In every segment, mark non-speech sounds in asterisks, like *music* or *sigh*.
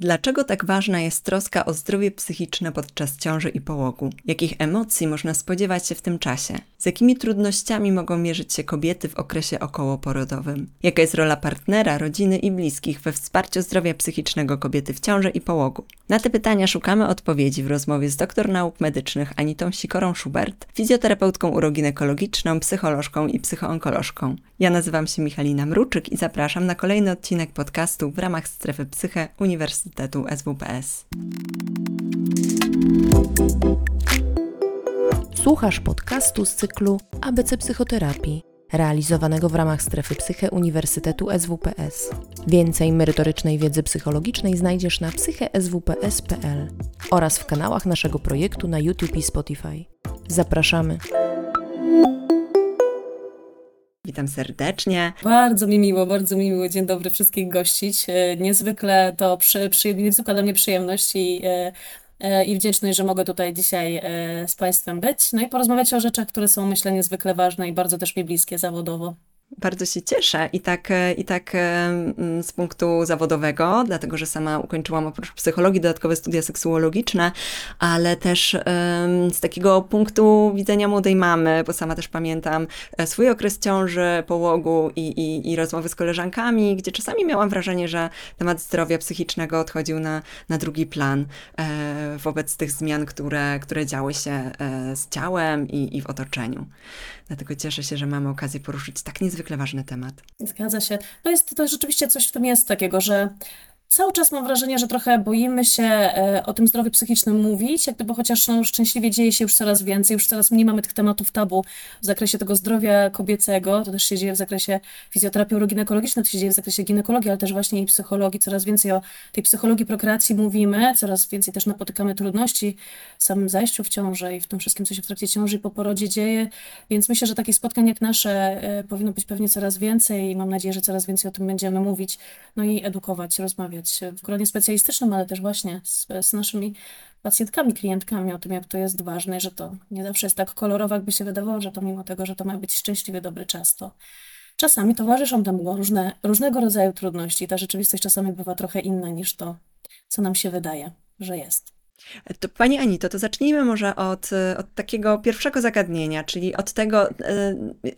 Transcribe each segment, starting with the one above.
Dlaczego tak ważna jest troska o zdrowie psychiczne podczas ciąży i połogu? Jakich emocji można spodziewać się w tym czasie? Z jakimi trudnościami mogą mierzyć się kobiety w okresie okołoporodowym? Jaka jest rola partnera, rodziny i bliskich we wsparciu zdrowia psychicznego kobiety w ciąży i połogu? Na te pytania szukamy odpowiedzi w rozmowie z doktor nauk medycznych Anitą Sikorą-Schubert, fizjoterapeutką uroginekologiczną, psycholożką i psychoonkolożką. Ja nazywam się Michalina Mruczyk i zapraszam na kolejny odcinek podcastu w ramach Strefy Psyche Uniwersytetu SWPS. Słuchasz podcastu z cyklu ABC Psychoterapii, realizowanego w ramach Strefy Psyche Uniwersytetu SWPS. Więcej merytorycznej wiedzy psychologicznej znajdziesz na psycheswps.pl oraz w kanałach naszego projektu na YouTube i Spotify. Zapraszamy! Witam serdecznie. Bardzo mi miło, bardzo mi miło. Dzień dobry wszystkich gościć. E, niezwykle to przy, przy, niezwykła dla mnie przyjemność i, e, e, i wdzięczność, że mogę tutaj dzisiaj z Państwem być. No i porozmawiać o rzeczach, które są myślę niezwykle ważne i bardzo też mi bliskie zawodowo. Bardzo się cieszę i tak, e, i tak e, mm, z punktu zawodowego, dlatego że sama ukończyłam oprócz psychologii dodatkowe studia seksuologiczne, ale też z takiego punktu widzenia młodej mamy, bo sama też pamiętam e, swój okres ciąży, połogu i, i, i rozmowy z koleżankami, gdzie czasami miałam wrażenie, że temat zdrowia psychicznego odchodził na, na drugi plan wobec tych zmian, które, które działy się z ciałem i, i w otoczeniu. Dlatego cieszę się, że mamy okazję poruszyć tak niezwykle ważny temat. Zgadza się. To jest to rzeczywiście coś w tym jest takiego, że Cały czas mam wrażenie, że trochę boimy się e, o tym zdrowiu psychicznym mówić, jak gdyby chociaż no, szczęśliwie dzieje się już coraz więcej, już coraz mniej mamy tych tematów tabu w zakresie tego zdrowia kobiecego, to też się dzieje w zakresie fizjoterapii uroginekologicznej, to się dzieje w zakresie ginekologii, ale też właśnie i psychologii, coraz więcej o tej psychologii prokreacji mówimy, coraz więcej też napotykamy trudności w samym zajściu w ciążę i w tym wszystkim, co się w trakcie ciąży i po porodzie dzieje, więc myślę, że takich spotkań jak nasze e, powinno być pewnie coraz więcej i mam nadzieję, że coraz więcej o tym będziemy mówić, no i edukować, rozmawiać w gronie specjalistycznym, ale też właśnie z, z naszymi pacjentkami, klientkami o tym, jak to jest ważne, że to nie zawsze jest tak kolorowo, jakby się wydawało, że to mimo tego, że to ma być szczęśliwy, dobry czas, to czasami towarzyszą temu różne, różnego rodzaju trudności. Ta rzeczywistość czasami bywa trochę inna niż to, co nam się wydaje, że jest. To Pani Anito, to zacznijmy może od, od takiego pierwszego zagadnienia, czyli od tego, e,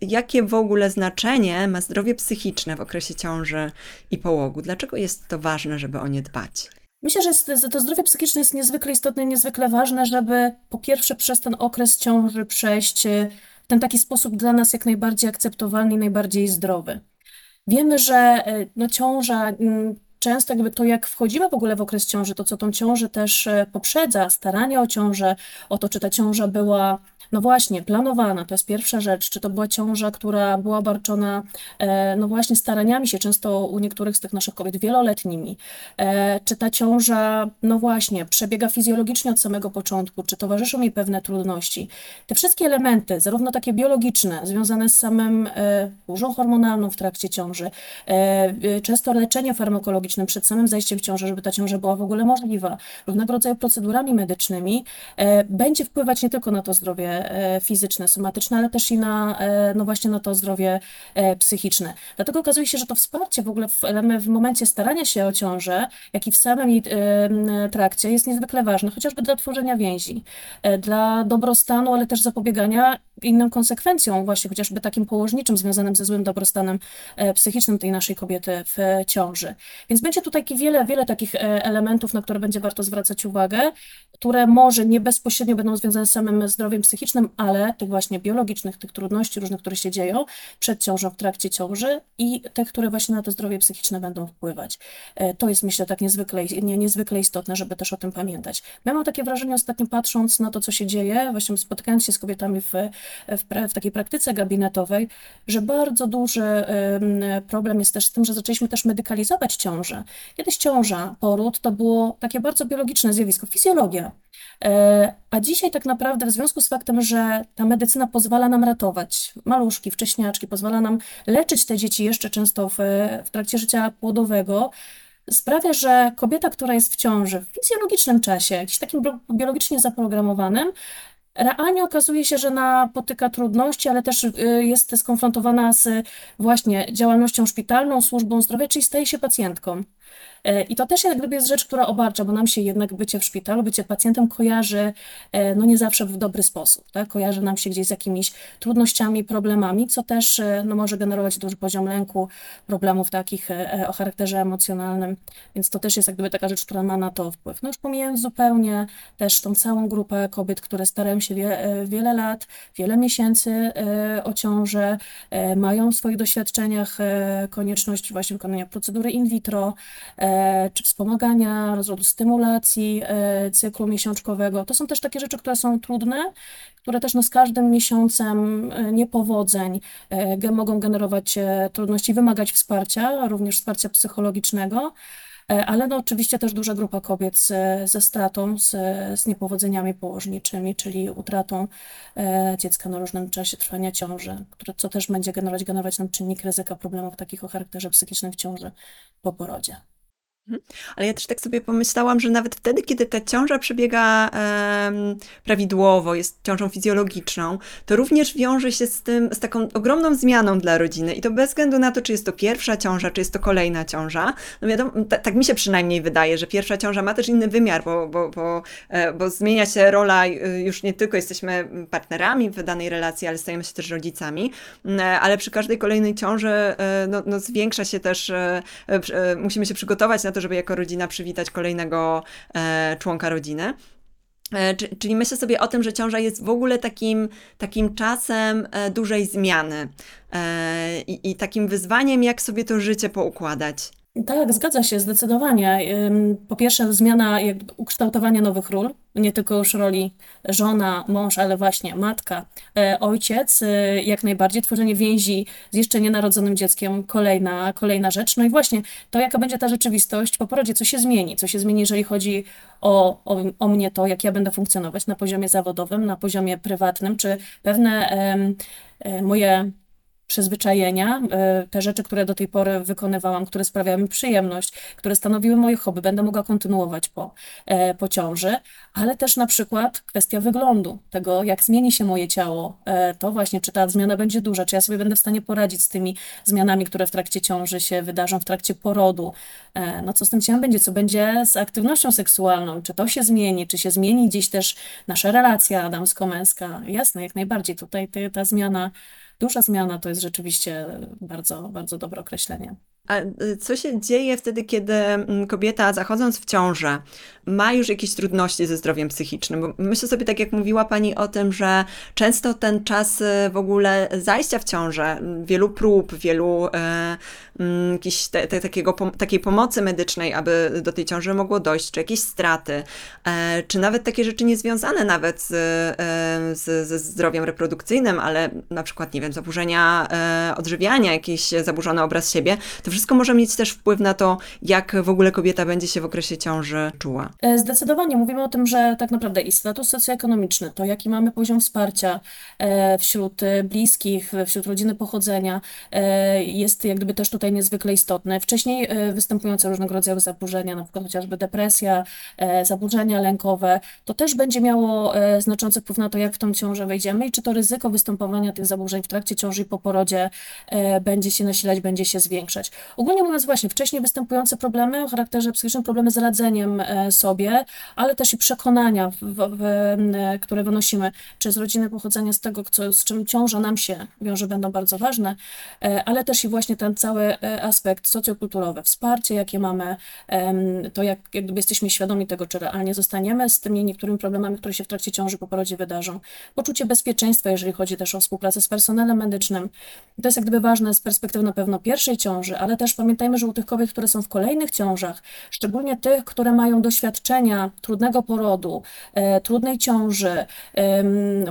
jakie w ogóle znaczenie ma zdrowie psychiczne w okresie ciąży i połogu. Dlaczego jest to ważne, żeby o nie dbać? Myślę, że to zdrowie psychiczne jest niezwykle istotne i niezwykle ważne, żeby po pierwsze przez ten okres ciąży przejść w ten taki sposób dla nas jak najbardziej akceptowalny i najbardziej zdrowy. Wiemy, że e, no, ciąża mm, często jakby to, jak wchodzimy w ogóle w okres ciąży, to co tą ciążę też e, poprzedza, starania o ciążę, o to, czy ta ciąża była no właśnie, planowana, to jest pierwsza rzecz. Czy to była ciąża, która była obarczona, e, no właśnie, staraniami się, często u niektórych z tych naszych kobiet wieloletnimi. E, czy ta ciąża, no właśnie, przebiega fizjologicznie od samego początku, czy towarzyszą jej pewne trudności. Te wszystkie elementy, zarówno takie biologiczne, związane z samym e, burzą hormonalną w trakcie ciąży, często leczeniem farmakologicznym przed samym zajściem w ciążę, żeby ta ciąża była w ogóle możliwa, różnego rodzaju procedurami medycznymi, będzie wpływać nie tylko na to zdrowie E, fizyczne, somatyczne, ale też i na, e, no właśnie na to zdrowie e, psychiczne. Dlatego okazuje się, że to wsparcie w ogóle w, w momencie starania się o ciążę, jak i w samym jej trakcie jest niezwykle ważne, chociażby dla tworzenia więzi, dla dobrostanu, ale też zapobiegania innym konsekwencjom, właśnie chociażby takim położniczym, związanym ze złym dobrostanem psychicznym tej naszej kobiety w ciąży. Więc będzie tutaj wiele, wiele takich elementów, na które będzie warto zwracać uwagę, które może nie bezpośrednio będą związane z samym zdrowiem psychicznym, ale tych właśnie biologicznych, tych trudności różnych, które się dzieją przed ciążą, w trakcie ciąży i te, które właśnie na to zdrowie psychiczne będą wpływać. E, to jest myślę tak niezwykle, nie, niezwykle istotne, żeby też o tym pamiętać. Ja mam takie wrażenie ostatnio patrząc na to, co się dzieje, właśnie spotykając się z kobietami w, w, w takiej praktyce gabinetowej, że bardzo duży problem jest też z tym, że zaczęliśmy też medykalizować ciążę. Kiedyś ciąża, poród to było takie bardzo biologiczne zjawisko, fizjologia. E, a dzisiaj tak naprawdę w związku z faktem, że ta medycyna pozwala nam ratować maluszki, wcześniaczki, pozwala nam leczyć te dzieci jeszcze często w, w trakcie życia płodowego, sprawia, że kobieta, która jest w ciąży w fizjologicznym czasie, jakimś takim biologicznie zaprogramowanym, realnie okazuje się, że napotyka trudności, ale też y, jest skonfrontowana z właśnie działalnością szpitalną, służbą zdrowia, czyli staje się pacjentką. E, I to też jak jest rzecz, która obarcza, bo nam się jednak bycie w szpitalu, bycie pacjentem kojarzy e, no nie zawsze w dobry sposób, tak? Kojarzy nam się gdzieś z jakimiś trudnościami, problemami, co też e, no, może generować duży poziom lęku, problemów takich o charakterze emocjonalnym, więc to też jest jak gdyby taka rzecz, która ma na to wpływ. No już pomijając zupełnie też tą całą grupę kobiet, które starają się wie, wiele lat, wiele miesięcy o ciążę, mają w swoich doświadczeniach konieczność właśnie wykonania procedury in vitro, czy wspomagania rozrodu stymulacji e, cyklu miesiączkowego. To są też takie rzeczy, które są trudne, które też no, z każdym miesiącem e, niepowodzeń mogą generować trudności, wymagać wsparcia, również wsparcia psychologicznego. Ale no oczywiście też duża grupa kobiet z, ze stratą, z, z niepowodzeniami położniczymi, czyli utratą dziecka na różnym czasie trwania ciąży, które, co też będzie generować, generować nam czynnik ryzyka problemów takich o charakterze psychicznym w ciąży po porodzie. Mhm. Ale ja też tak sobie pomyślałam, że nawet wtedy, kiedy ta ciąża przebiega prawidłowo, jest ciążą fizjologiczną, to również wiąże się z tym, z taką ogromną zmianą dla rodziny. I to bez względu na to, czy jest to pierwsza ciąża, czy jest to kolejna ciąża. No wiadomo, tak mi się przynajmniej wydaje, że pierwsza ciąża ma też inny wymiar, bo, bo, bo, e, bo zmienia się rola, y, już nie tylko jesteśmy partnerami w danej relacji, ale stajemy się też rodzicami. Mm, e, ale przy każdej kolejnej ciąży e, no, no zwiększa się też, musimy się przygotować na to, żeby jako rodzina przywitać kolejnego e, członka rodziny. E, czyli myślę sobie o tym, że ciąża jest w ogóle takim, takim czasem e, dużej zmiany i, i takim wyzwaniem, jak sobie to życie poukładać. Tak, zgadza się, zdecydowanie. Po pierwsze, zmiana jakby ukształtowania nowych ról, nie tylko już roli żona, mąż, ale właśnie matka, e, ojciec, e, jak najbardziej tworzenie więzi z jeszcze nienarodzonym dzieckiem, kolejna, kolejna rzecz. No i właśnie to, jaka będzie ta rzeczywistość po porodzie, co się zmieni, co się zmieni, jeżeli chodzi o, o, o mnie, to jak ja będę funkcjonować na poziomie zawodowym, na poziomie prywatnym, czy pewne e, moje przyzwyczajenia, e, te rzeczy, które do tej pory wykonywałam, które sprawiały mi przyjemność, które stanowiły moje hobby, będę mogła kontynuować po, e, po ciąży, ale też na przykład kwestia wyglądu, tego jak zmieni się moje ciało, e, to właśnie, czy ta zmiana będzie duża, czy ja sobie będę w stanie poradzić z tymi zmianami, które w trakcie ciąży się wydarzą, w trakcie porodu, no co z tym ciałem będzie, co będzie z aktywnością seksualną, czy to się zmieni, czy się zmieni gdzieś też nasza relacja damsko-męska, jasne, jak najbardziej, tutaj ta zmiana Duża zmiana to jest rzeczywiście bardzo, bardzo dobre określenie. A y, co się dzieje wtedy, kiedy mm, kobieta zachodząc w ciążę ma już jakieś trudności ze zdrowiem psychicznym? Bo myślę sobie, tak jak mówiła Pani o tym, że często ten czas y, w ogóle zajścia w ciążę, mm, wielu prób, wielu e, jakiś te, te, takiego, takiej pomocy medycznej, aby do tej ciąży mogło dojść, czy jakieś straty, e, czy nawet takie rzeczy niezwiązane nawet z, e, z, ze zdrowiem reprodukcyjnym, ale na przykład, nie wiem, zaburzenia e, odżywiania, jakiś zaburzony obraz siebie, to wszystko może mieć też wpływ na to, jak w ogóle kobieta będzie się w okresie ciąży czuła. E, zdecydowanie mówimy o tym, że tak naprawdę i status socjoekonomiczny, to jaki mamy poziom wsparcia e, wśród bliskich, wśród rodziny pochodzenia, e, jest jak gdyby też tutaj niezwykle istotny. Wcześniej występujące różnego rodzaju zaburzenia, na przykład chociażby depresja, zaburzenia lękowe, to też będzie miało znaczący wpływ na to, jak w tą ciążę wejdziemy i czy to ryzyko występowania tych zaburzeń w trakcie ciąży i po porodzie będzie się nasilać, będzie się zwiększać. Ogólnie mówiąc właśnie, wcześniej występujące problemy o charakterze psychicznym, problemy z radzeniem e, sobie, ale też i przekonania, w, w, e, które wynosimy, czy z rodziny pochodzenia, z tego, co, z czym ciąża nam się wiąże, będą bardzo ważne, e, ale też i właśnie ten cały aspekt socjokulturowy, wsparcie, jakie mamy, to jak, jak gdyby jesteśmy świadomi tego, czy realnie zostaniemy z tymi niektórymi problemami, które się w trakcie ciąży po porodzie wydarzą. Poczucie bezpieczeństwa, jeżeli chodzi też o współpracę z personelem medycznym. To jest jak gdyby ważne z perspektywy na pewno pierwszej ciąży, ale też pamiętajmy, że u tych kobiet, które są w kolejnych ciążach, szczególnie tych, które mają doświadczenia trudnego porodu, e, trudnej ciąży, e,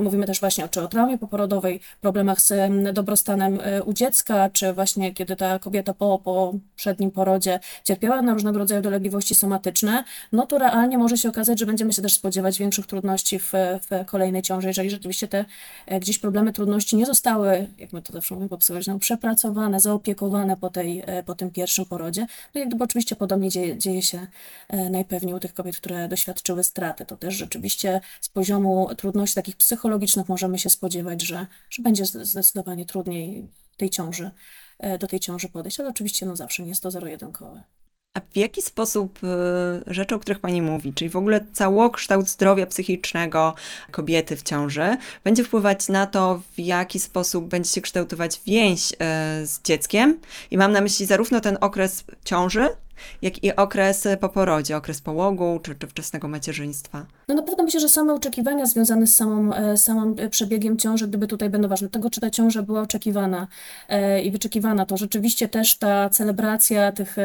mówimy też właśnie czy o traumie poporodowej, problemach z dobrostanem e, u dziecka, czy właśnie kiedy ta kobieta po, po przednim porodzie cierpiała na różnego rodzaju dolegliwości somatyczne, no to realnie może się okazać, że będziemy się też spodziewać większych trudności w, w kolejnej ciąży, jeżeli rzeczywiście te e, gdzieś problemy, trudności nie zostały, jak my to zawsze mówimy po psychologii, przepracowane, zaopiekowane po tej, e, po tym pierwszym porodzie. No jak gdyby oczywiście podobnie dzieje, dzieje się e, najpewniej u tych kobiet, które doświadczyły straty. To też rzeczywiście z poziomu trudności takich psychologicznych możemy się spodziewać, że, że będzie zdecydowanie trudniej tej ciąży, e, do tej ciąży podejść, ale oczywiście no zawsze nie jest to zero-jedynkowe. A w jaki sposób y, rzeczy, o których Pani mówi, czyli w ogóle całokształt zdrowia psychicznego kobiety w ciąży, będzie wpływać na to, w jaki sposób będzie się kształtować więź y, z dzieckiem? I mam na myśli zarówno ten okres ciąży, jak i okres po porodzie, okres połogu czy, czy wczesnego macierzyństwa. No na pewno myślę, że same oczekiwania związane z samą, e, samym przebiegiem ciąży, gdyby tutaj będą ważne, tego czy ta ciąża była oczekiwana e, i wyczekiwana, to rzeczywiście też ta celebracja tych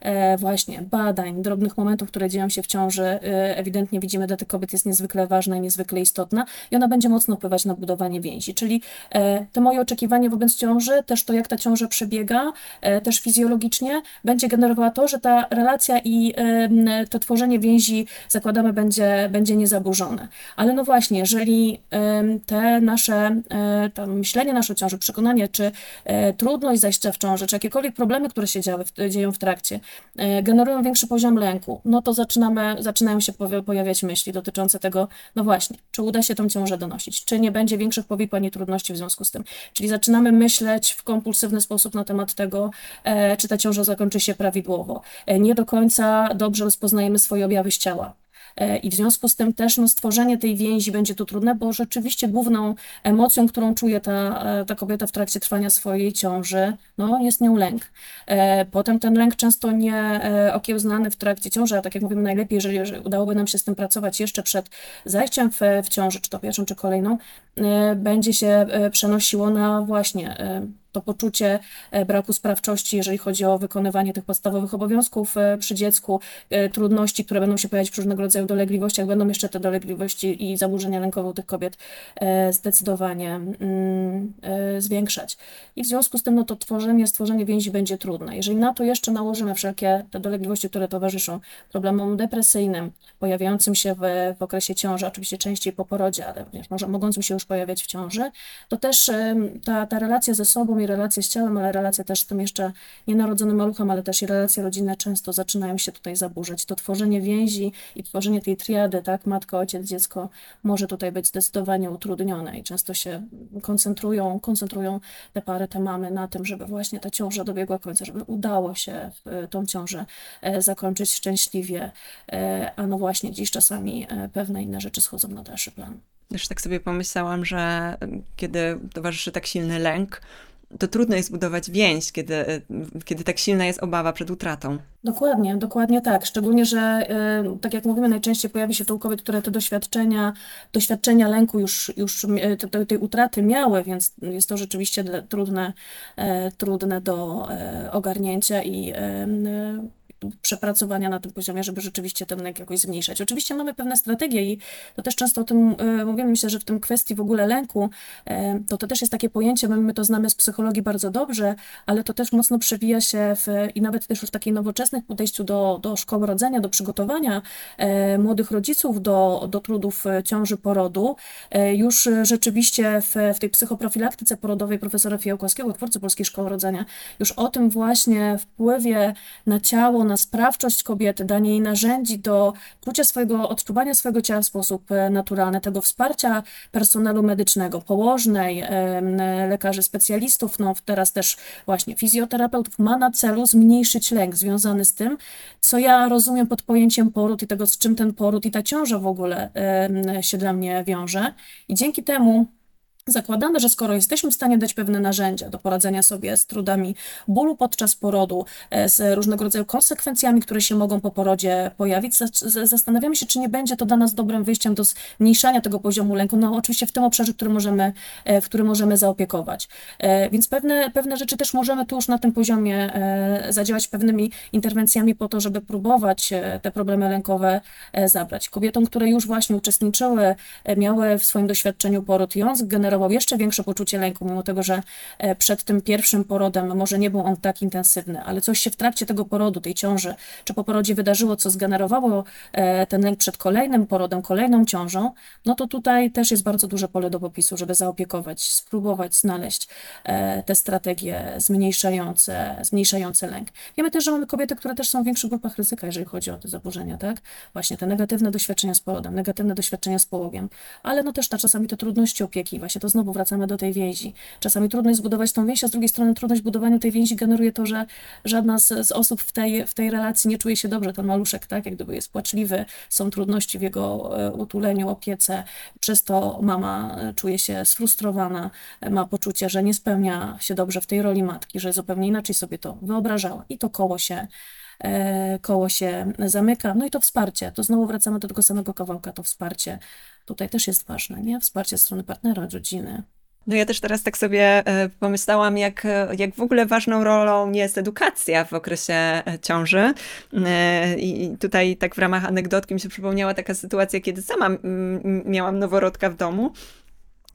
e, właśnie badań, drobnych momentów, które dzieją się w ciąży, ewidentnie widzimy dla tych kobiet jest niezwykle ważna i niezwykle istotna i ona będzie mocno wpływać na budowanie więzi, czyli te moje oczekiwanie wobec ciąży, też to jak ta ciąża przebiega, też fizjologicznie, będzie generowała to, że że ta relacja i to tworzenie więzi, zakładamy, będzie, będzie niezaburzone. Ale no właśnie, jeżeli te nasze, e, to myślenie nasze o ciąży, przekonanie, czy e, trudność zajścia w ciąży, czy jakiekolwiek problemy, które się działy, dzieją w trakcie, e, generują większy poziom lęku, no to zaczynamy, zaczynają się pojawiać myśli dotyczące tego, no właśnie, czy uda się tą ciążę donosić, czy nie będzie większych powikłań i trudności w związku z tym. Czyli zaczynamy myśleć w kompulsywny sposób na temat tego, czy ta ciąża zakończy się prawidłowo. E, nie do końca dobrze rozpoznajemy swoje objawy z ciała. E, I w związku z tym też no, stworzenie tej więzi będzie tu trudne, bo rzeczywiście główną emocją, którą czuje ta, e, ta kobieta w trakcie trwania swojej ciąży, no, jest nią lęk. Potem ten lęk często nie okiełznany w trakcie ciąży, a tak jak mówimy, najlepiej, jeżeli udałoby nam się z tym pracować jeszcze przed zajściem w, w ciąży, czy to pierwszą, czy kolejną, będzie się przenosiło na właśnie to poczucie e, braku sprawczości, jeżeli chodzi o wykonywanie tych podstawowych obowiązków e, przy dziecku, e, trudności, które będą się pojawiać przy różnego rodzaju dolegliwościach, będą jeszcze te dolegliwości i zaburzenia lękowe u tych kobiet zdecydowanie mm, zwiększać. I w związku z tym no to tworzenie, stworzenie więzi będzie trudne. Jeżeli na to jeszcze nałożymy wszelkie te dolegliwości, które towarzyszą problemom depresyjnym, pojawiającym się w, w okresie ciąży, oczywiście częściej po porodzie, ale również może mogącym się już pojawiać w ciąży, to też ta, ta relacja ze sobą relacje z ciałem, ale relacje też z tym jeszcze nienarodzonym maluchem, ale też i relacje rodzinne często zaczynają się tutaj zaburzać. To tworzenie więzi i tworzenie tej triady, tak, matka, ojciec, dziecko, może tutaj być zdecydowanie utrudnione i często się koncentrują, koncentrują te pary, te mamy na tym, żeby właśnie ta ciąża dobiegła końca, żeby udało się tą ciążę e, zakończyć szczęśliwie, e, a no właśnie dziś czasami e, pewne inne rzeczy schodzą na dalszy plan. Już tak sobie pomyślałam, że kiedy towarzyszy tak silny lęk, to trudno jest budować więź, kiedy, kiedy tak silna jest obawa przed utratą. Dokładnie, dokładnie tak. Szczególnie, że y, tak jak mówimy, najczęściej pojawi się to u kobiet, które te doświadczenia, doświadczenia lęku już, już y, tej utraty miały, więc jest to rzeczywiście trudne, e, trudne do e, ogarnięcia i e, przepracowania na tym poziomie, żeby rzeczywiście ten lęk jakoś zmniejszać. Oczywiście mamy pewne strategie i to też często o tym e, mówimy. Myślę, że w tym kwestii w ogóle lęku, e, to to też jest takie pojęcie, my, my to znamy z psychologii bardzo dobrze, ale to też mocno przewija się w, i nawet też w takiej nowoczesnych podejściu do, do szkoły rodzenia, do przygotowania e, młodych rodziców do, do trudów ciąży porodu. Już rzeczywiście w, w tej psychoprofilaktyce porodowej profesora Fijałkowskiego, twórcy Polskiej Szkoły Rodzenia, już o tym właśnie wpływie na ciało, na sprawczość kobiety, danie jej narzędzi do czucia swojego, odczuwania swojego ciała w sposób e, naturalny, tego wsparcia personelu medycznego, położnej, lekarzy specjalistów, no teraz też właśnie fizjoterapeutów, ma na celu zmniejszyć lęk związany z tym, co ja rozumiem pod pojęciem poród i tego, z czym ten poród i ta ciąża w ogóle się dla mnie wiąże. I dzięki temu Zakładamy, że skoro jesteśmy w stanie dać pewne narzędzia do poradzenia sobie z trudami bólu podczas porodu, e, z różnego rodzaju konsekwencjami, które się mogą po porodzie pojawić, zastanawiamy się, czy nie będzie to dla nas dobrym wyjściem do zmniejszania tego poziomu lęku, no oczywiście w tym obszarze, który możemy, e, w którym możemy zaopiekować. E, więc pewne, pewne rzeczy też możemy tu już na tym poziomie zadziałać pewnymi interwencjami po to, żeby próbować te problemy lękowe zabrać. Kobietom, które już właśnie uczestniczyły, miały w swoim doświadczeniu poród jąc, generował generował jeszcze większe poczucie lęku, mimo tego, że e, przed tym pierwszym porodem może nie był on tak intensywny, ale coś się w trakcie tego porodu, tej ciąży, czy po porodzie wydarzyło, co zgenerowało e, ten lęk przed kolejnym porodem, kolejną ciążą, no to tutaj też jest bardzo duże pole do popisu, żeby zaopiekować, spróbować znaleźć e, te strategie zmniejszające, zmniejszające lęk. Wiemy też, że mamy kobiety, które też są w większych grupach ryzyka, jeżeli chodzi o te zaburzenia, tak? Właśnie te negatywne doświadczenia z porodem, negatywne doświadczenia z połogiem, ale no też ta czasami te trudności opieki, właśnie to to znowu wracamy do tej więzi. Czasami trudno jest zbudować tą więź, a z drugiej strony trudność w budowaniu tej więzi generuje to, że żadna z, z osób w tej, w tej relacji nie czuje się dobrze. Ten maluszek, tak, jak gdyby jest płaczliwy, są trudności w jego e, utuleniu, opiece, przez to mama e, czuje się sfrustrowana, e, ma poczucie, że nie spełnia się dobrze w tej roli matki, że zupełnie inaczej sobie to wyobrażała i to koło się koło się zamyka. No i to wsparcie, to znowu wracamy do tego samego kawałka, to wsparcie tutaj też jest ważne, nie? Wsparcie strony partnera, rodziny. No ja też teraz tak sobie e, pomyślałam, jak, e, jak w ogóle ważną rolą jest edukacja w okresie e, ciąży. I tutaj tak w ramach anegdotki mi się przypomniała taka sytuacja, kiedy sama miałam noworodka w domu.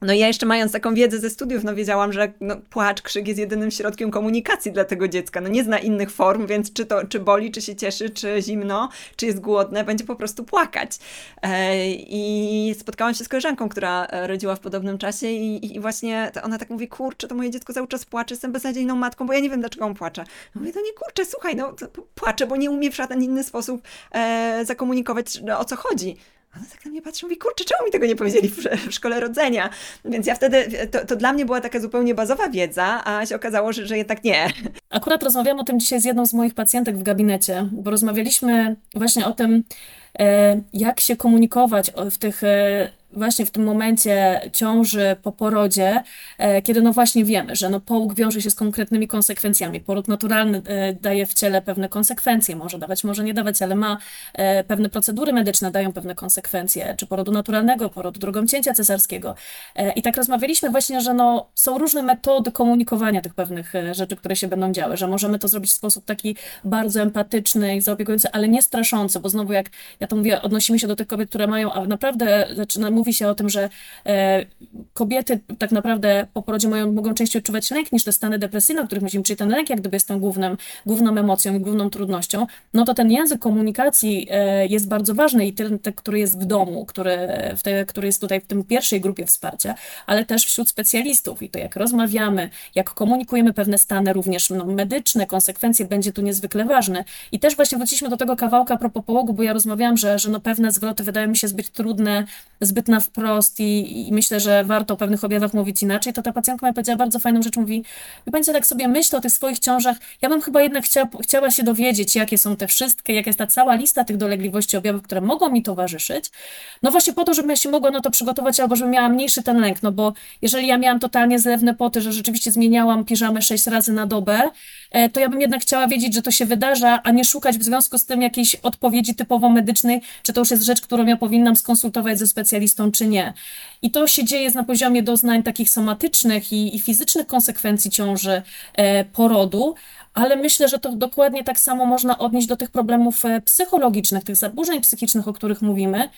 No i ja jeszcze mając taką wiedzę ze studiów, no wiedziałam, że no, płacz, krzyk jest jedynym środkiem komunikacji dla tego dziecka. No nie zna innych form, więc czy to, czy boli, czy się cieszy, czy zimno, czy jest głodne, będzie po prostu płakać. E, I spotkałam się z koleżanką, która e, rodziła w podobnym czasie i, i właśnie ona tak mówi, kurczę, to moje dziecko cały czas płacze, jestem beznadziejną matką, bo ja nie wiem, dlaczego on płacze. No mówię, to nie kurczę, słuchaj, no płacze, bo nie umie w żaden inny sposób e, zakomunikować, o co chodzi. Ona tak na mnie patrzy, mówi, kurczę, czemu mi tego nie powiedzieli w, w szkole rodzenia? Więc ja wtedy, to, to, dla mnie była taka zupełnie bazowa wiedza, a się okazało, że, że jednak nie. Akurat rozmawiałam o tym dzisiaj z jedną z moich pacjentek w gabinecie, bo rozmawialiśmy właśnie o tym, e, jak się komunikować w tych e, właśnie w tym momencie ciąży po porodzie, e, kiedy no właśnie wiemy, że no połóg wiąże się z konkretnymi konsekwencjami. Poród naturalny e, daje w ciele pewne konsekwencje, może dawać, może nie dawać, ale ma e, pewne procedury medyczne, dają pewne konsekwencje, czy porodu naturalnego, porodu drogą cięcia cesarskiego. I tak rozmawialiśmy właśnie, że no są różne metody komunikowania tych pewnych rzeczy, które się będą działy, że możemy to zrobić w sposób taki bardzo empatyczny i zaopiekujący, ale nie straszący, bo znowu jak ja to mówię, odnosimy się do tych kobiet, które mają, a naprawdę zaczynamy mówi się o tym, że e, kobiety tak naprawdę po porodzie mają, mogą częściej odczuwać lęk niż te stany depresyjne, o których mówimy, czyli ten lęk jak gdyby jest tą głównym, główną emocją i główną trudnością, no to ten język komunikacji e, jest bardzo ważny i ten, ten który jest w domu, który, w te, który jest tutaj w tym pierwszej grupie wsparcia, ale też wśród specjalistów i to jak rozmawiamy, jak komunikujemy pewne stany również no, medyczne, konsekwencje, będzie tu niezwykle ważne. I też właśnie wróciliśmy do tego kawałka a propos połogu, bo ja rozmawiałam, że, że no pewne zwroty wydają mi się zbyt trudne, zbyt na wprost i, i, myślę, że warto o pewnych objawach mówić inaczej, to ta pacjentka mi powiedziała bardzo fajną rzecz, mówi, wie tak sobie myślę o tych swoich ciążach, ja bym chyba jednak chciała, chciała się dowiedzieć, jakie są te wszystkie, jaka jest ta cała lista tych dolegliwości, objawów, które mogą mi towarzyszyć, no właśnie po to, żebym ja się mogła na to przygotować, albo żebym miała mniejszy ten lęk, no bo jeżeli ja miałam totalnie zlewne poty, że rzeczywiście zmieniałam piżamę sześć razy na dobę, e, to ja bym jednak chciała wiedzieć, że to się wydarza, a nie szukać w związku z tym jakiejś odpowiedzi typowo medycznej, czy to już jest rzecz, którą ja powinnam skonsultować ze specjalistą, czy nie. I to się dzieje na poziomie doznań takich somatycznych i, i fizycznych konsekwencji ciąży e, porodu, ale myślę, że to dokładnie tak samo można odnieść do tych problemów e, psychologicznych, tych zaburzeń psychicznych, o których mówimy,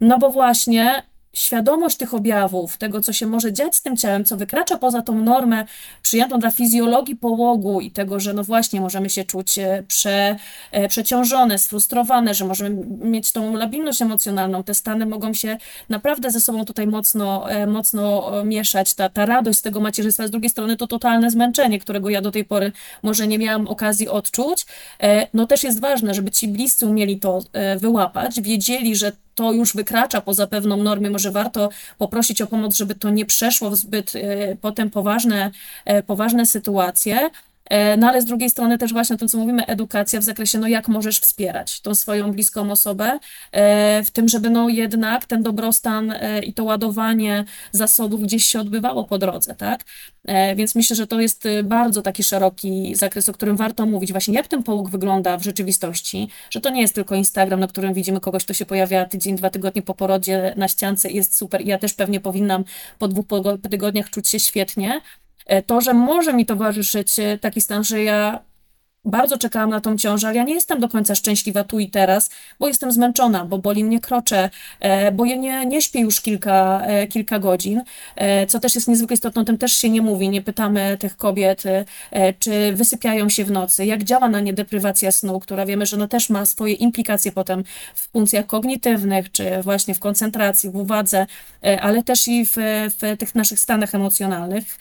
no bo właśnie świadomość tych objawów, tego, co się może dziać z tym ciałem, co wykracza poza tą normę przyjętą dla fizjologii połogu i tego, że no właśnie możemy się czuć e, prze, e, przeciążone, sfrustrowane, że możemy mieć tą labilność emocjonalną, te stany mogą się naprawdę ze sobą tutaj mocno, e, mocno mieszać, ta, ta radość z tego macierzyństwa, z drugiej strony to totalne zmęczenie, którego ja do tej pory może nie miałam okazji odczuć, no też jest ważne, żeby ci bliscy umieli to wyłapać, wiedzieli, że to już wykracza poza pewną normę, może warto poprosić o pomoc, żeby to nie przeszło w zbyt e, potem poważne, e, poważne sytuacje. E, no ale z drugiej strony też właśnie o tym, co mówimy, edukacja w zakresie, no jak możesz wspierać tą swoją bliską osobę w tym, żeby no jednak ten dobrostan i to ładowanie zasobów gdzieś się odbywało po drodze, tak? Więc myślę, że to jest bardzo taki szeroki zakres, o którym warto mówić. Właśnie jak ten połóg wygląda w rzeczywistości, że to nie jest tylko Instagram, na którym widzimy kogoś, kto się pojawia tydzień, dwa tygodnie po porodzie na ściance i jest super. Ja też pewnie powinnam po dwóch tygodniach czuć się świetnie, E, to, że może mi towarzyszyć e, taki stan, że ja bardzo czekałam na tą ciążę, ale ja nie jestem do końca szczęśliwa tu i teraz, bo jestem zmęczona, bo boli mnie krocze, e, bo ja nie, nie śpię już kilka, kilka godzin, co też jest niezwykle istotne, o tym też się nie mówi, nie pytamy tych kobiet, czy wysypiają się w nocy, jak działa na nie deprywacja snu, która wiemy, że no też ma swoje implikacje potem w funkcjach kognitywnych, czy właśnie w koncentracji, w uwadze, ale też i w, w tych naszych stanach emocjonalnych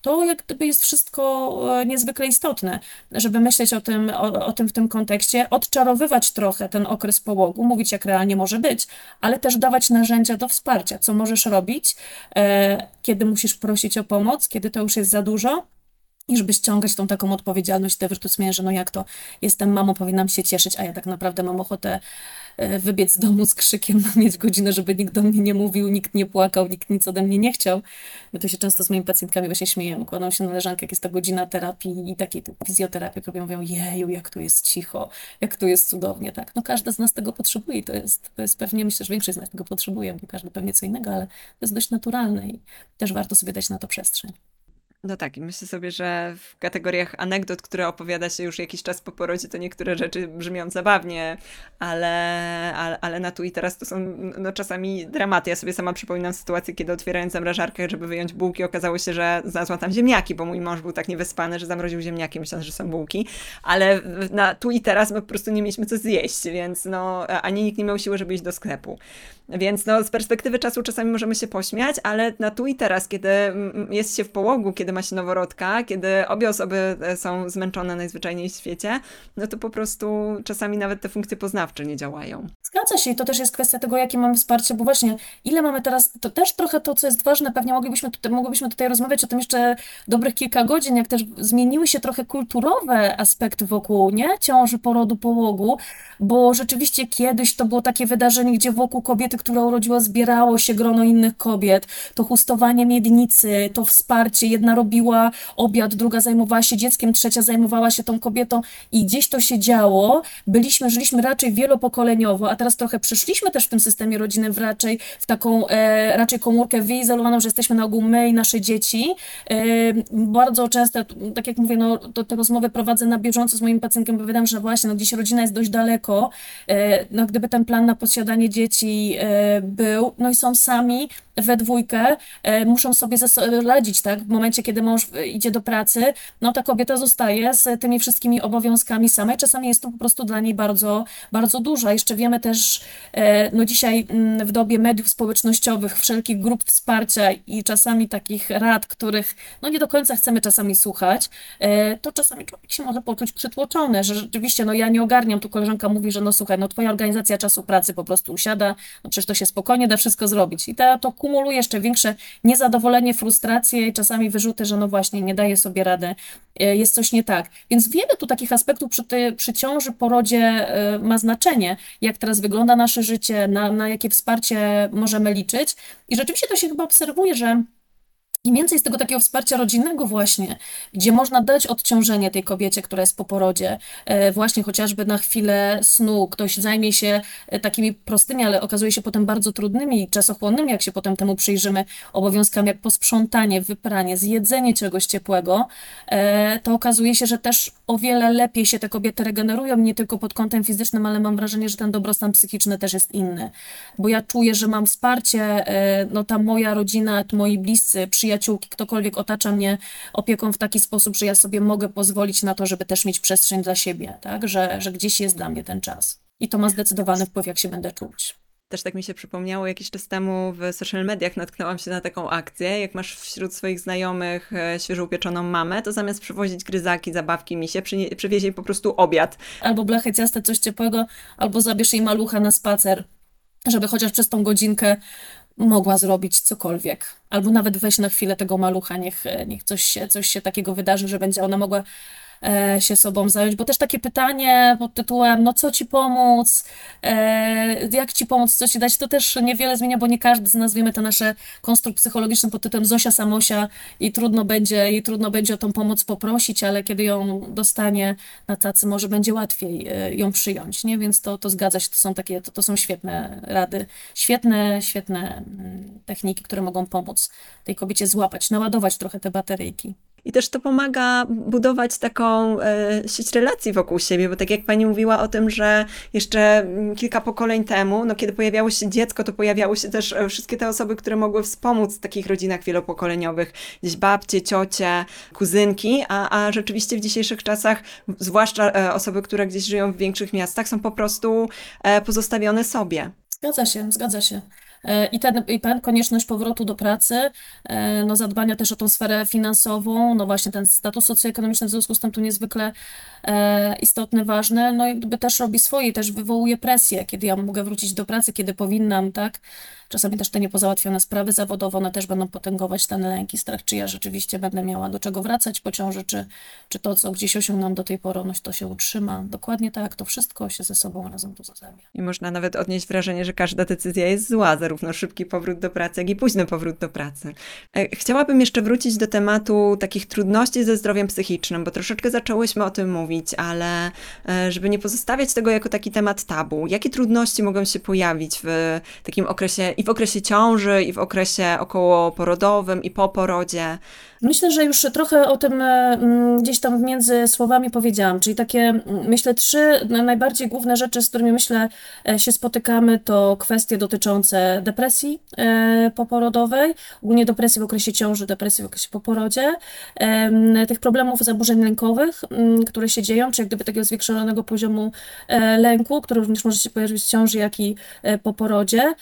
to jak gdyby jest wszystko e, niezwykle istotne, żeby myśleć o tym, o, o, tym w tym kontekście, odczarowywać trochę ten okres połogu, mówić jak realnie może być, ale też dawać narzędzia do wsparcia, co możesz robić, e, kiedy musisz prosić o pomoc, kiedy to już jest za dużo, i żeby ściągać tą taką odpowiedzialność, te wyrzuty że no jak to, jestem mamą, powinnam się cieszyć, a ja tak naprawdę mam ochotę wybiec z domu z krzykiem, *laughs* mieć godzinę, żeby nikt do mnie nie mówił, nikt nie płakał, nikt nic ode mnie nie chciał. My to się często z moimi pacjentkami właśnie śmiejemy, kładą się na leżankę, jak jest ta godzina terapii i takiej fizjoterapii, robią, mówią, jeju, jak tu jest cicho, jak tu jest cudownie, tak. No każda z nas tego potrzebuje i to jest, to jest pewnie, myślę, że większość z nas tego potrzebuje, bo każdy pewnie co innego, ale to jest dość naturalne i też warto sobie dać na to przestrzeń. No tak, i myślę sobie, że w kategoriach anegdot, które opowiada się już jakiś czas po porodzie, to niektóre rzeczy brzmią zabawnie, ale, ale, ale na tu i teraz to są no, czasami dramaty. Ja sobie sama przypominam sytuację, kiedy otwierając zamrażarkę, żeby wyjąć bułki, okazało się, że znalazła tam ziemniaki, bo mój mąż był tak niewyspany, że zamroził ziemniaki, myśląc, że są bułki, ale na tu i teraz my po prostu nie mieliśmy co zjeść, więc no, ani nikt nie miał siły, żeby iść do sklepu. Więc no, z perspektywy czasu czasami możemy się pośmiać, ale na tu i teraz, kiedy jest się w połogu, kiedy ma się noworodka, kiedy obie osoby e, są zmęczone najzwyczajniej w świecie, no to po prostu czasami nawet te funkcje poznawcze nie działają. Zgadza się i to też jest kwestia tego, jakie mamy wsparcie, bo właśnie ile mamy teraz, to też trochę to, co jest ważne, pewnie moglibyśmy tutaj, moglibyśmy tutaj rozmawiać o tym jeszcze dobrych kilka godzin, jak też zmieniły się trochę kulturowe aspekty wokół, nie? Ciąży, porodu, połogu, bo rzeczywiście kiedyś to było takie wydarzenie, gdzie wokół kobiety która urodziła, zbierało się grono innych kobiet, to chustowanie miednicy, to wsparcie, jedna robiła obiad, druga zajmowała się dzieckiem, trzecia zajmowała się tą kobietą i gdzieś to się działo. Byliśmy, żyliśmy raczej wielopokoleniowo, a teraz trochę przeszliśmy też w tym systemie rodziny w raczej w taką e, raczej komórkę wyizolowaną, że jesteśmy na ogół my i nasze dzieci. E, bardzo często, tak jak mówię, no, to, te rozmowy prowadzę na bieżąco z moim pacjentem, bo wydaje że właśnie, no, gdzieś rodzina jest dość daleko. E, no, gdyby ten plan na posiadanie dzieci e, był, no i są sami we dwójkę, e, muszą sobie radzić, tak? W momencie, kiedy mąż idzie do pracy, no ta kobieta zostaje z tymi wszystkimi obowiązkami samej. Czasami jest to po prostu dla niej bardzo, bardzo dużo. Jeszcze wiemy też, e, no dzisiaj mm, w dobie mediów społecznościowych, wszelkich grup wsparcia i czasami takich rad, których no nie do końca chcemy czasami słuchać, e, to czasami człowiek się może poczuć przytłoczony, że rzeczywiście, no ja nie ogarniam, tu koleżanka mówi, że no słuchaj, no twoja organizacja czasu pracy po prostu usiada, no przecież to się spokojnie da wszystko zrobić. I to, to kumuluje jeszcze większe niezadowolenie, frustrację i czasami wyrzuty, że no właśnie nie daje sobie rady, e, jest coś nie tak. Więc wiele tu takich aspektów przy, ty, przy ciąży, porodzie e, ma znaczenie, jak teraz wygląda nasze życie, na, na jakie wsparcie możemy liczyć. I rzeczywiście to się chyba obserwuje, że im więcej z tego takiego wsparcia rodzinnego właśnie, gdzie można dać odciążenie tej kobiecie, która jest po porodzie, e, właśnie chociażby na chwilę snu, ktoś zajmie się e, takimi prostymi, ale okazuje się potem bardzo trudnymi i czasochłonnymi, jak się potem temu przyjrzymy, obowiązkami jak posprzątanie, wypranie, zjedzenie czegoś ciepłego, e, to okazuje się, że też o wiele lepiej się te kobiety regenerują, nie tylko pod kątem fizycznym, ale mam wrażenie, że ten dobrostan psychiczny też jest inny, bo ja czuję, że mam wsparcie, no ta moja rodzina, moi bliscy, przyjaciele, przyjaciółki, ktokolwiek otacza mnie opieką w taki sposób, że ja sobie mogę pozwolić na to, żeby też mieć przestrzeń dla siebie, tak? że, że gdzieś jest dla mnie ten czas. I to ma zdecydowany wpływ, jak się będę czuć. Też tak mi się przypomniało, jakiś czas temu w social mediach natknęłam się na taką akcję. Jak masz wśród swoich znajomych e, świeżo upieczoną mamę, to zamiast przywozić gryzaki, zabawki, misie, przywieź jej po prostu obiad. Albo blachę ciasta, coś ciepłego, albo zabierz jej malucha na spacer, żeby chociaż przez tą godzinkę mogła zrobić cokolwiek. Albo nawet weź na chwilę tego malucha, niech, niech coś, się, coś się takiego wydarzy, że będzie ona mogła się sobą zająć, bo też takie pytanie pod tytułem, no co ci pomóc, e, jak ci pomóc, co ci dać, to też niewiele zmienia, bo nie każdy z nas wiemy te nasze konstrukt psychologiczny pod tytułem Zosia Samosia i trudno będzie, i trudno będzie o tą pomoc poprosić, ale kiedy ją dostanie na tacy, może będzie łatwiej e, ją przyjąć, nie? Więc to, to zgadza się, to są takie, to, to są świetne rady, świetne, świetne mm, techniki, które mogą pomóc tej kobiecie złapać, naładować trochę te bateryjki. I też to pomaga budować taką e, sieć relacji wokół siebie, bo tak jak pani mówiła o tym, że jeszcze mm, kilka pokoleń temu, no kiedy pojawiało się dziecko, to pojawiały się też e, wszystkie te osoby, które mogły wspomóc w takich rodzinach wielopokoleniowych, gdzieś babcie, ciocie, kuzynki, a, a rzeczywiście w dzisiejszych czasach, zwłaszcza e, osoby, które gdzieś żyją w większych miastach, są po prostu pozostawione sobie. Zgadza się, zgadza się. E, I ten, i ten konieczność powrotu do pracy, e, no zadbania też o tą sferę finansową, no właśnie ten status socjoekonomiczny w związku z tym tu niezwykle e, istotny, ważny, no i jakby też robi swoje, też wywołuje presję, kiedy ja mogę wrócić do pracy, kiedy powinnam, tak? Czasami też te niepozałatwione sprawy zawodowe, one też będą potęgować ten lęk i strach, czy ja rzeczywiście będę miała do czego wracać po ciąży, czy, czy to, co gdzieś osiągnąłem do tej pory, to się utrzyma. Dokładnie tak, to wszystko się ze sobą razem tu zazębia. I można nawet odnieść wrażenie, że każda decyzja jest zła, zarówno szybki powrót do pracy, jak i późny powrót do pracy. E, chciałabym jeszcze wrócić do tematu takich trudności ze zdrowiem psychicznym, bo troszeczkę zaczęłyśmy o tym mówić, ale e, żeby nie pozostawiać tego jako taki temat tabu, jakie trudności mogą się pojawić w takim okresie i w okresie ciąży, i w okresie okołoporodowym, i po porodzie. Myślę, że już trochę o tym e, gdzieś tam między słowami powiedziałam, czyli takie, myślę, trzy najbardziej główne rzeczy, z którymi myślę e, się spotykamy, to kwestie dotyczące depresji e, poporodowej, ogólnie depresji w okresie ciąży, depresji w okresie poporodzie, tych problemów zaburzeń lękowych, które się dzieją, czy jak gdyby takiego zwiększonego poziomu lęku, który również może się pojawić w ciąży, jak i po porodzie.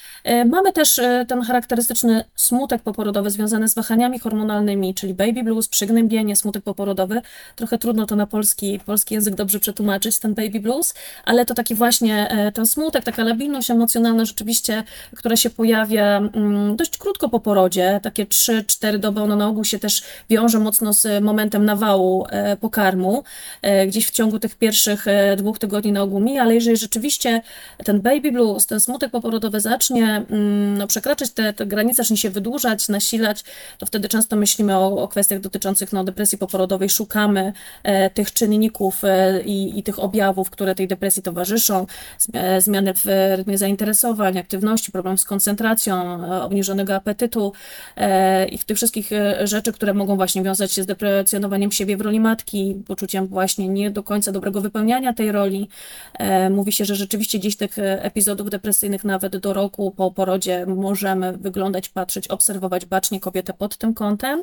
Mamy też ten charakterystyczny smutek poporodowy związany z wahaniami hormonalnymi, czyli czyli baby blues, przygnębienie, smutek poporodowy. Trochę trudno to na polski, polski język dobrze przetłumaczyć, ten baby blues, ale to taki właśnie e, ten smutek, taka labilność emocjonalna rzeczywiście, która się pojawia mm, dość krótko po porodzie, takie 3-4 doby, ono na ogół się też wiąże mocno z momentem nawału e, pokarmu, e, gdzieś w ciągu tych pierwszych dwóch tygodni na ogół mija, ale jeżeli rzeczywiście ten baby blues, ten smutek poporodowy zacznie mm, no, przekraczać te, te granice, zacznie się wydłużać, nasilać, to wtedy często myślimy o o kwestiach dotyczących no, depresji poporodowej, szukamy e, tych czynników e, i, i tych objawów, które tej depresji towarzyszą, e, zmiany w rytmie zainteresowań, aktywności, problem z koncentracją, e, obniżonego apetytu e, i tych wszystkich rzeczy, które mogą właśnie wiązać się z deprecjonowaniem siebie w roli matki, poczuciem właśnie nie do końca dobrego wypełniania tej roli. Mówi się, że rzeczywiście gdzieś tych epizodów depresyjnych nawet do roku po porodzie możemy wyglądać, patrzeć, obserwować bacznie kobietę pod tym kątem.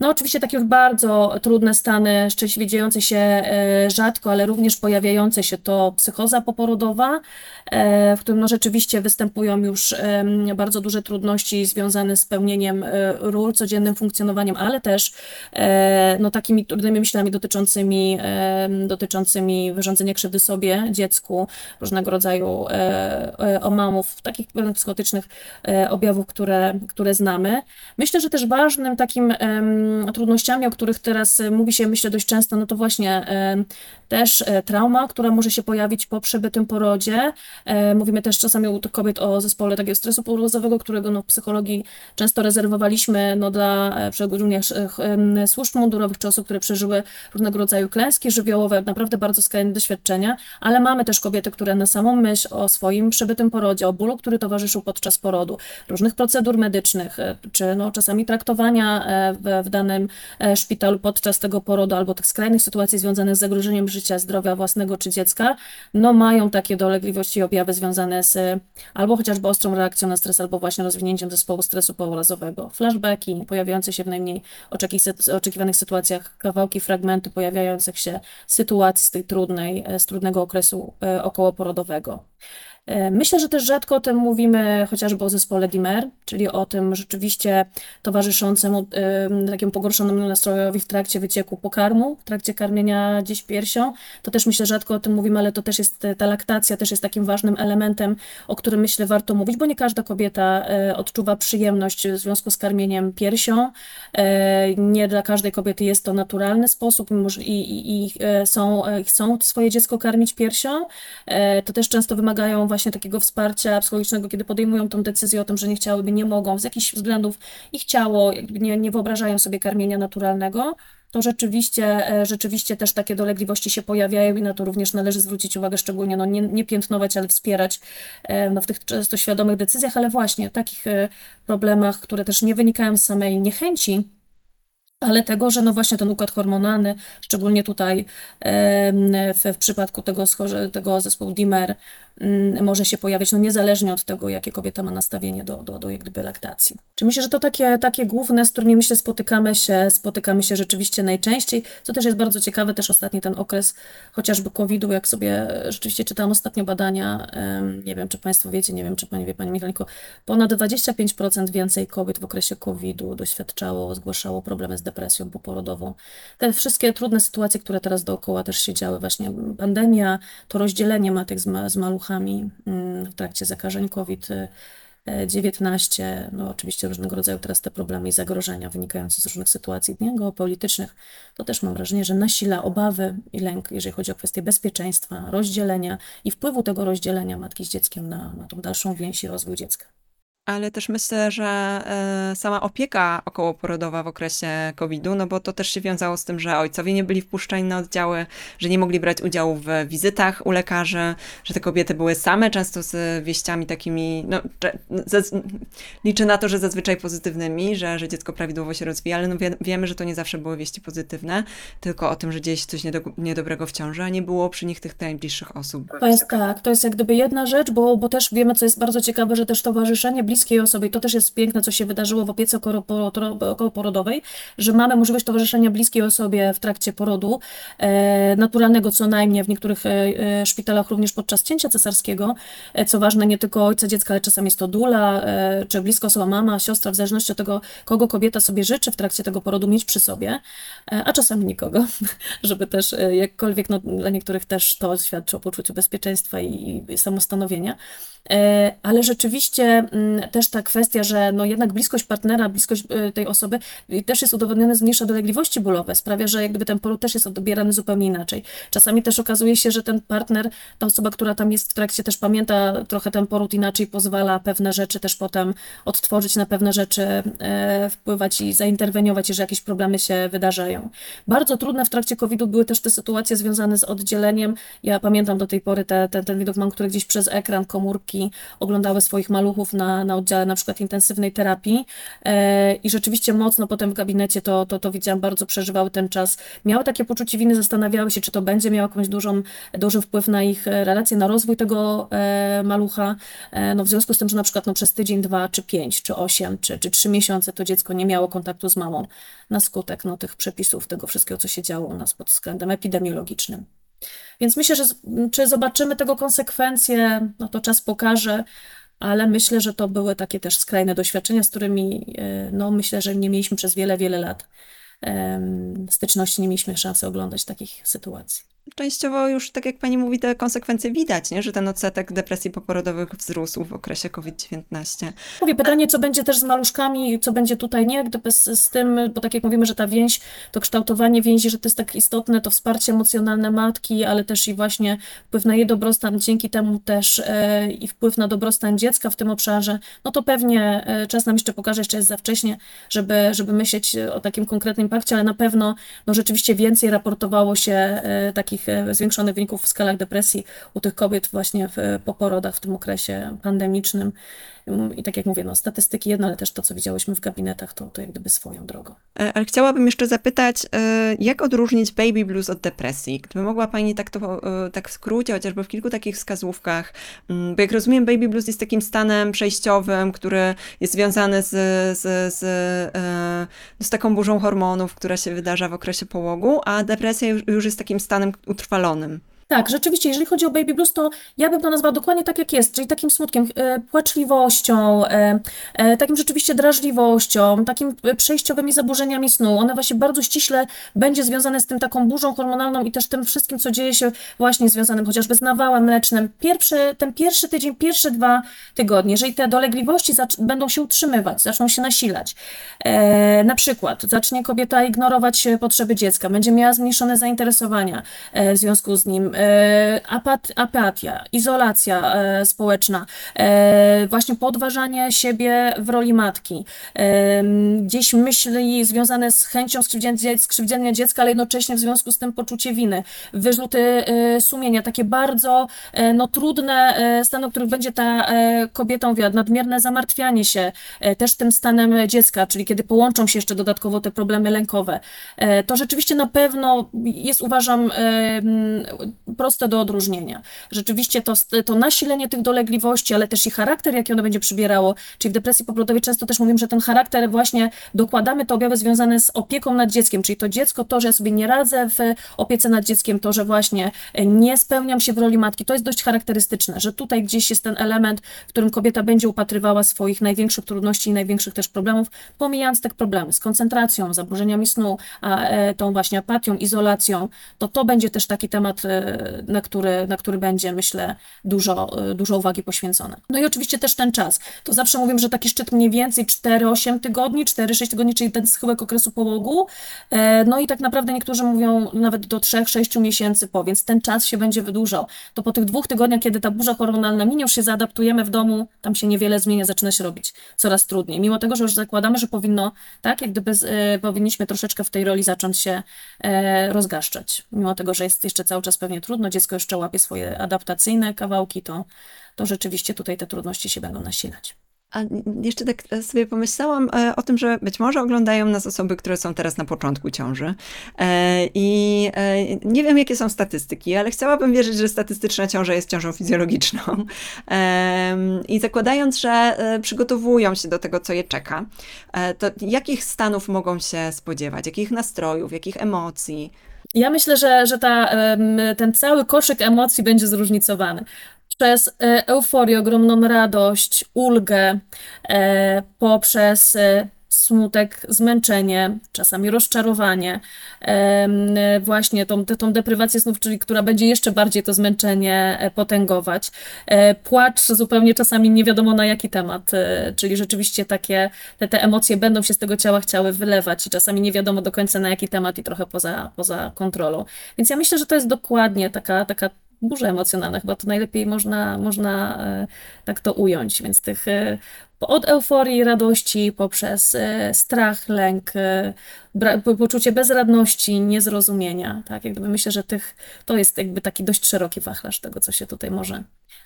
No, oczywiście takie bardzo trudne stany, szczęśliwie dziejące się e, rzadko, ale również pojawiające się to psychoza poporodowa, e, w którym no, rzeczywiście występują już bardzo duże trudności związane z pełnieniem e, ról, codziennym funkcjonowaniem, ale też no, takimi trudnymi myślami dotyczącymi, dotyczącymi wyrządzenia krzywdy sobie, dziecku, różnego rodzaju omamów, takich psychotycznych objawów, które, które znamy. Myślę, że też ważnym takim trudnościami, o których teraz e, mówi się, myślę, dość często, no to właśnie e, też e, trauma, która może się pojawić po przebytym porodzie. Mówimy też czasami u kobiet o zespole takiego stresu pourazowego, którego no, w psychologii często rezerwowaliśmy no, dla szczególnie służb mundurowych czy osób, które przeżyły różnego rodzaju klęski żywiołowe, naprawdę bardzo skrajne doświadczenia, ale mamy też kobiety, które na samą myśl o swoim przebytym porodzie, o bólu, który towarzyszył podczas porodu, różnych procedur medycznych, czy no, czasami traktowania w, w danym e, szpitalu podczas tego porodu albo tych skrajnych sytuacji związanych z zagrożeniem życia, zdrowia własnego czy dziecka, no mają takie dolegliwości i objawy związane z albo chociażby ostrą reakcją na stres, albo właśnie rozwinięciem zespołu stresu pourazowego. Flashbacki, pojawiające się w najmniej oczekiwanych sytuacjach, kawałki, fragmenty pojawiających się sytuacji z tej trudnej, e, z trudnego okresu e, okołoporodowego. E, myślę, że też rzadko o tym mówimy, chociażby o zespole Dimer, czyli o tym rzeczywiście towarzyszącemu takiemu pogorszonemu nastrojowi w trakcie wycieku pokarmu, w trakcie karmienia gdzieś piersią. To też myślę, że rzadko o tym mówimy, ale to też jest, ta laktacja też jest takim ważnym elementem, o którym myślę warto mówić, bo nie każda kobieta e, odczuwa przyjemność w związku z karmieniem piersią. E, nie dla każdej kobiety jest to naturalny sposób i, i, i są, chcą swoje dziecko karmić piersią. To też często wymagają właśnie takiego wsparcia psychologicznego, kiedy podejmują tą decyzję o tym, że nie chciałyby, nie mogą, z jakichś względów ich ciało, nie, nie wyobrażają sobie karmienia naturalnego, to rzeczywiście, e, rzeczywiście też takie dolegliwości się pojawiają i na to również należy zwrócić uwagę, szczególnie no nie, nie piętnować, ale wspierać e, no, w tych często świadomych decyzjach, ale właśnie takich e, problemach, które też nie wynikają z samej niechęci, ale tego, że no właśnie ten układ hormonalny, szczególnie tutaj w, w przypadku tego, tego zespołu DIMER, może się pojawiać, no niezależnie od tego, jakie kobieta ma nastawienie do, do, do jak gdyby laktacji. Czy myślę, że to takie, takie główne, z którymi myślę spotykamy się, spotykamy się rzeczywiście najczęściej, co też jest bardzo ciekawe, też ostatni ten okres chociażby COVID-u, jak sobie rzeczywiście czytałam ostatnio badania, nie wiem, czy Państwo wiecie, nie wiem, czy Pani wie, Pani Michalko, ponad 25% więcej kobiet w okresie COVID-u doświadczało, zgłaszało problemy z depresją poporodową. Te wszystkie trudne sytuacje, które teraz dookoła też się działy, właśnie pandemia, to rozdzielenie matek z, ma, z maluchami mm, w trakcie zakażeń COVID. 19, no oczywiście różnego rodzaju teraz te problemy i zagrożenia wynikające z różnych sytuacji geopolitycznych, to też mam wrażenie, że nasila obawy i lęk, jeżeli chodzi o kwestie bezpieczeństwa, rozdzielenia i wpływu tego rozdzielenia matki z dzieckiem na, na tą dalszą więź i rozwój dziecka. Ale też myślę, że e, sama opieka okołoporodowa w okresie COVID-u, no bo to też się wiązało z tym, że ojcowie nie byli wpuszczani na oddziały, że nie mogli brać udziału w wizytach u lekarzy, że te kobiety były same, często z wieściami takimi, no, liczę na to, że zazwyczaj pozytywnymi, że, że dziecko prawidłowo się rozwija, ale no wie, wiemy, że to nie zawsze były wieści pozytywne, tylko o tym, że dzieje się coś niedo, niedobrego w ciąży, a nie było przy nich tych najbliższych osób. To jest tak, to jest jak gdyby jedna rzecz, bo, bo też wiemy, co jest bardzo ciekawe, że też towarzyszenie bliskiej osoby, i to też jest piękne, co się wydarzyło w opiece okołoporodowej, że mamy możliwość towarzyszenia bliskiej osobie w trakcie porodu, e, naturalnego co najmniej, w niektórych e, e, szpitalach również podczas cięcia cesarskiego, co ważne nie tylko ojca dziecka, ale czasami jest to dula, czy bliska osoba, mama, siostra, w zależności od tego, kogo kobieta sobie życzy w trakcie tego porodu mieć przy sobie, a czasami nikogo, *laughs* żeby też jakkolwiek, no, dla niektórych też to świadczy o poczuciu bezpieczeństwa i, i samostanowienia. Ale rzeczywiście mm, też ta kwestia, że no jednak bliskość partnera, bliskość e, tej osoby też jest udowodniona, zmniejsza dolegliwości bólowe, sprawia, że jakby ten poród też jest odbierany zupełnie inaczej. Czasami też okazuje się, że ten partner, ta osoba, która tam jest w trakcie też pamięta trochę ten poród inaczej, pozwala pewne rzeczy też potem odtworzyć, na pewne rzeczy e, wpływać i zainterweniować, jeżeli jakieś problemy się wydarzają. Bardzo trudne w trakcie COVID-u były też te sytuacje związane z oddzieleniem. Ja pamiętam do tej pory te, te, ten widok mam, który gdzieś przez ekran komórki oglądały swoich maluchów na, na oddziale na przykład intensywnej terapii e, i rzeczywiście mocno potem w gabinecie to, to, to widziałam, bardzo przeżywały ten czas. Miały takie poczucie winy, zastanawiały się, czy to będzie miało jakąś dużą, duży wpływ na ich relacje, na rozwój tego e, malucha. E, no w związku z tym, że na przykład no, przez tydzień, dwa, czy pięć, czy osiem, czy, czy trzy miesiące to dziecko nie miało kontaktu z mamą na skutek no, tych przepisów, tego wszystkiego, co się działo u nas pod względem epidemiologicznym. Więc myślę, że czy zobaczymy tego konsekwencje, no to czas pokaże, ale myślę, że to były takie też skrajne doświadczenia, z którymi e, no, myślę, że nie mieliśmy przez wiele, wiele lat styczności, nie mieliśmy szansy oglądać takich sytuacji częściowo już, tak jak pani mówi, te konsekwencje widać, nie? że ten odsetek depresji poporodowych wzrósł w okresie COVID-19. Mówię, pytanie, co będzie też z maluszkami, co będzie tutaj, nie? Gdyby z, z tym, bo tak jak mówimy, że ta więź, to kształtowanie więzi, że to jest tak istotne, to wsparcie emocjonalne matki, ale też i właśnie wpływ na jej dobrostan, dzięki temu też e, i wpływ na dobrostan dziecka w tym obszarze, no to pewnie e, czas nam jeszcze pokaże, jeszcze jest za wcześnie, żeby, żeby myśleć o takim konkretnym impakcie, ale na pewno no rzeczywiście więcej raportowało się e, takich takich e, zwiększonych wyników w skalach depresji u tych kobiet właśnie w, po porodach w tym okresie pandemicznym. I tak jak mówię, no, statystyki jedno, ale też to, co widziałyśmy w gabinetach, to, to jak gdyby swoją drogą. E, ale chciałabym jeszcze zapytać, e, jak odróżnić baby blues od depresji? Gdyby mogła Pani tak to tak w skrócie, chociażby w kilku takich wskazówkach, mm, bo jak rozumiem, baby blues jest takim stanem przejściowym, który jest związany z, z, z, z taką burzą hormonów, która się wydarza w okresie połogu, a depresja już jest takim stanem utrwalonym. Tak, rzeczywiście, jeżeli chodzi o baby blues, to ja bym to nazwała dokładnie tak, jak jest, czyli takim smutkiem, e, płaczliwością, e, e, takim rzeczywiście drażliwością, takim przejściowymi zaburzeniami snu. One właśnie bardzo ściśle będzie związane z tym taką burzą hormonalną i też tym wszystkim, co dzieje się właśnie związanym chociażby z nawałem mlecznym. Pierwszy, ten pierwszy tydzień, pierwsze dwa tygodnie, jeżeli te dolegliwości będą się utrzymywać, zaczną się nasilać, e, na przykład zacznie kobieta ignorować potrzeby dziecka, będzie miała zmniejszone zainteresowania w związku z nim, apat, apatia, izolacja e, społeczna, e, właśnie podważanie siebie w roli matki, gdzieś myśli związane z chęcią skrzywdzenia dziecka, ale jednocześnie w związku z tym poczucie winy, wyrzuty sumienia, takie bardzo no, trudne stany, o których będzie ta kobieta mówiła, nadmierne zamartwianie się też tym stanem dziecka, czyli kiedy połączą się jeszcze dodatkowo te problemy lękowe. To rzeczywiście na pewno jest, uważam, proste do odróżnienia. Rzeczywiście to, to nasilenie tych dolegliwości, ale też i charakter, jaki ono będzie przybierało, czyli w depresji poporodowej często też mówimy, że ten charakter właśnie dokładamy te objawy związane z opieką nad dzieckiem, czyli to dziecko, to, że ja sobie nie radzę w opiece nad dzieckiem, to, że właśnie nie spełniam się w roli matki, to jest dość charakterystyczne, że tutaj gdzieś jest ten element, w którym kobieta będzie upatrywała swoich największych trudności i największych też problemów, pomijając te problemy z koncentracją, zaburzeniami snu, a e, tą właśnie apatią, izolacją, to to będzie też taki temat, e, na który, na który będzie, myślę, dużo, e, dużo uwagi poświęcone. No i oczywiście też ten czas. To zawsze mówię, że taki szczyt mniej więcej 4-8 tygodni, 4-6 tygodni, czyli ten schyłek okresu połogu. No i tak naprawdę niektórzy mówią nawet do 3-6 miesięcy po, więc ten czas się będzie wydłużał. To po tych dwóch tygodniach, kiedy ta burza hormonalna minie, już się zaadaptujemy w domu, tam się niewiele zmienia, zaczyna się robić coraz trudniej. Mimo tego, że już zakładamy, że powinno, tak, jak gdyby y, powinniśmy troszeczkę w tej roli zacząć się e, rozgaszczać. Mimo tego, że jest jeszcze cały czas pewnie trudno, dziecko jeszcze łapie swoje adaptacyjne kawałki, to, to rzeczywiście tutaj te trudności się będą nasilać. A jeszcze tak sobie pomyślałam e, o tym, że być może oglądają nas osoby, które są teraz na początku ciąży. E, I e, nie wiem, jakie są statystyki, ale chciałabym wierzyć, że statystyczna ciąża jest ciążą fizjologiczną. I zakładając, że przygotowują się do tego, co je czeka, to jakich stanów mogą się spodziewać? Jakich nastrojów, jakich emocji? Ja myślę, że, że ta, ten cały koszyk emocji będzie zróżnicowany. Przez e, euforię, ogromną radość, ulgę, e, poprzez e, smutek, zmęczenie, czasami rozczarowanie, właśnie tą, tą deprywację snów, czyli która będzie jeszcze bardziej to zmęczenie potęgować. Płacz zupełnie czasami nie wiadomo na jaki temat, czyli rzeczywiście takie te, te emocje będą się z tego ciała chciały wylewać i czasami nie wiadomo do końca na jaki temat i trochę poza, poza kontrolą. Więc ja myślę, że to jest dokładnie taka, taka burza emocjonalna, chyba to najlepiej można, można e, tak to ująć, więc tych e, od euforii, radości, poprzez e, strach, lęk, poczucie bezradności, niezrozumienia, tak, jakby myślę, że tych, to jest jakby taki dość szeroki wachlarz tego, co się tutaj może,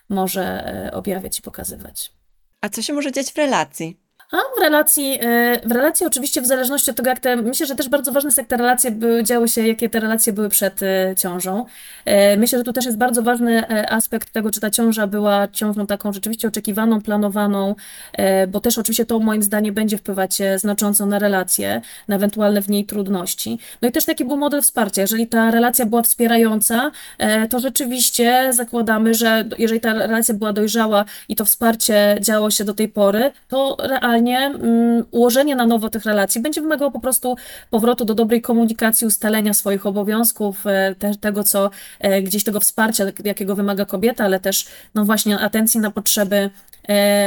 może objawiać i pokazywać. A co się może dziać w relacji? A w relacji, y, w relacji oczywiście w zależności od tego, jak te, myślę, że też bardzo ważne jest, jak te relacje były, działy się, jakie te relacje były przed y, ciążą. Y, myślę, że tu też jest bardzo ważny aspekt tego, czy ta ciąża była ciążą taką rzeczywiście oczekiwaną, planowaną, bo też oczywiście to moim zdaniem będzie wpływać znacząco na relacje, na ewentualne w niej trudności. No i też taki był model wsparcia. Jeżeli ta relacja była wspierająca, to rzeczywiście zakładamy, że jeżeli ta relacja była dojrzała i to wsparcie działo się do tej pory, to realnie mm, ułożenie na nowo tych relacji będzie wymagało po prostu powrotu do dobrej komunikacji, ustalenia swoich obowiązków, e, te, tego, co e, gdzieś tego wsparcia, jakiego wymaga kobieta, ale też no właśnie atencji na potrzeby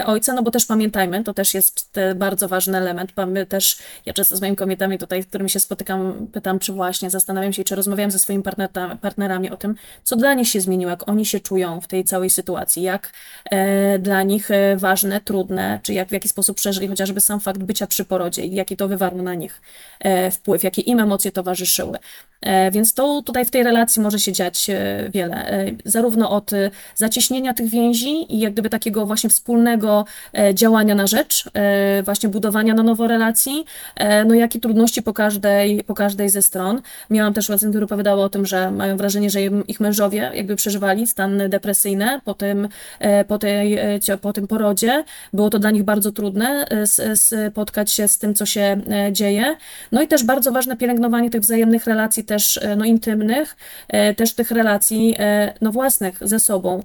ojca, no bo też pamiętajmy, to też jest bardzo ważny element. My też, ja często z moimi kobietami tutaj, z którymi się spotykam, pytam, czy właśnie zastanawiam się, czy rozmawiam ze swoimi partnerami o tym, co dla nich się zmieniło, jak oni się czują w tej całej sytuacji, jak e, dla nich e, ważne, trudne, czy jak w jaki sposób przeżyli chociażby sam fakt bycia przy porodzie i jaki to wywarło na nich wpływ, jakie im emocje towarzyszyły. Więc to tutaj w tej relacji może się dziać wiele, zarówno od zacieśnienia tych więzi i jak gdyby takiego właśnie wspólnego wspólnego e, działania na rzecz, e, właśnie budowania na nowo relacji, e, no jak i trudności po każdej, po każdej ze stron. Miałam też pacjentów, które opowiadały o tym, że mają wrażenie, że ich mężowie jakby przeżywali stan depresyjny po tym, po tej, po tym porodzie. Było to dla nich bardzo trudne spotkać się z tym, co się dzieje. No i też bardzo ważne pielęgnowanie tych wzajemnych relacji też no, intymnych, też tych relacji no, własnych ze sobą.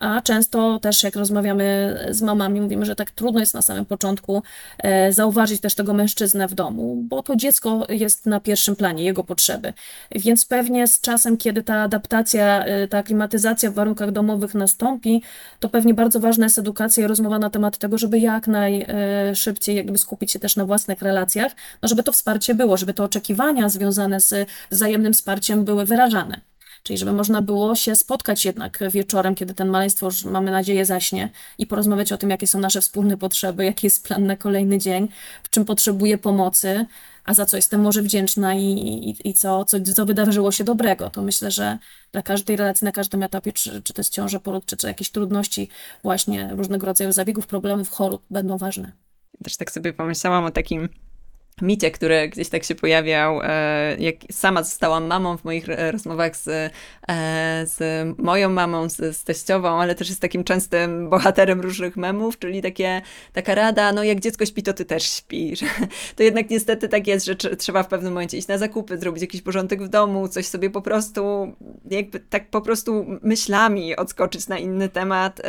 A często też jak rozmawiamy rozmawiamy z mamami, mówimy, że tak trudno jest na samym początku e, zauważyć też tego mężczyznę w domu, bo to dziecko jest na pierwszym planie, jego potrzeby. Więc pewnie z czasem, kiedy ta adaptacja, e, ta aklimatyzacja w warunkach domowych nastąpi, to pewnie bardzo ważna jest edukacja i rozmowa na temat tego, żeby jak najszybciej jakby skupić się też na własnych relacjach, no żeby to wsparcie było, żeby te oczekiwania związane z wzajemnym wsparciem były wyrażane. Czyli żeby można było się spotkać jednak wieczorem, kiedy ten maleństwo już mamy nadzieję zaśnie i porozmawiać o tym, jakie są nasze wspólne potrzeby, jaki jest plan na kolejny dzień, w czym potrzebuję pomocy, a za co jestem może wdzięczna i, i, i co, co, co wydarzyło się dobrego. To myślę, że dla każdej relacji na każdym etapie, czy, czy to jest ciąża, poród, czy, czy jakieś trudności, właśnie różnego rodzaju zabiegów, problemów, chorób będą ważne. Też tak sobie pomyślałam o takim micie, który gdzieś tak się pojawiał, e, jak sama zostałam mamą w moich e, rozmowach z, e, z moją mamą, z, z teściową, ale też jest takim częstym bohaterem różnych memów, czyli takie, taka rada, no jak dziecko śpi, to ty też śpi. *laughs* To jednak niestety tak jest, że trzeba w pewnym momencie iść na zakupy, zrobić jakiś porządek w domu, coś sobie po prostu, jakby tak po prostu myślami odskoczyć na inny temat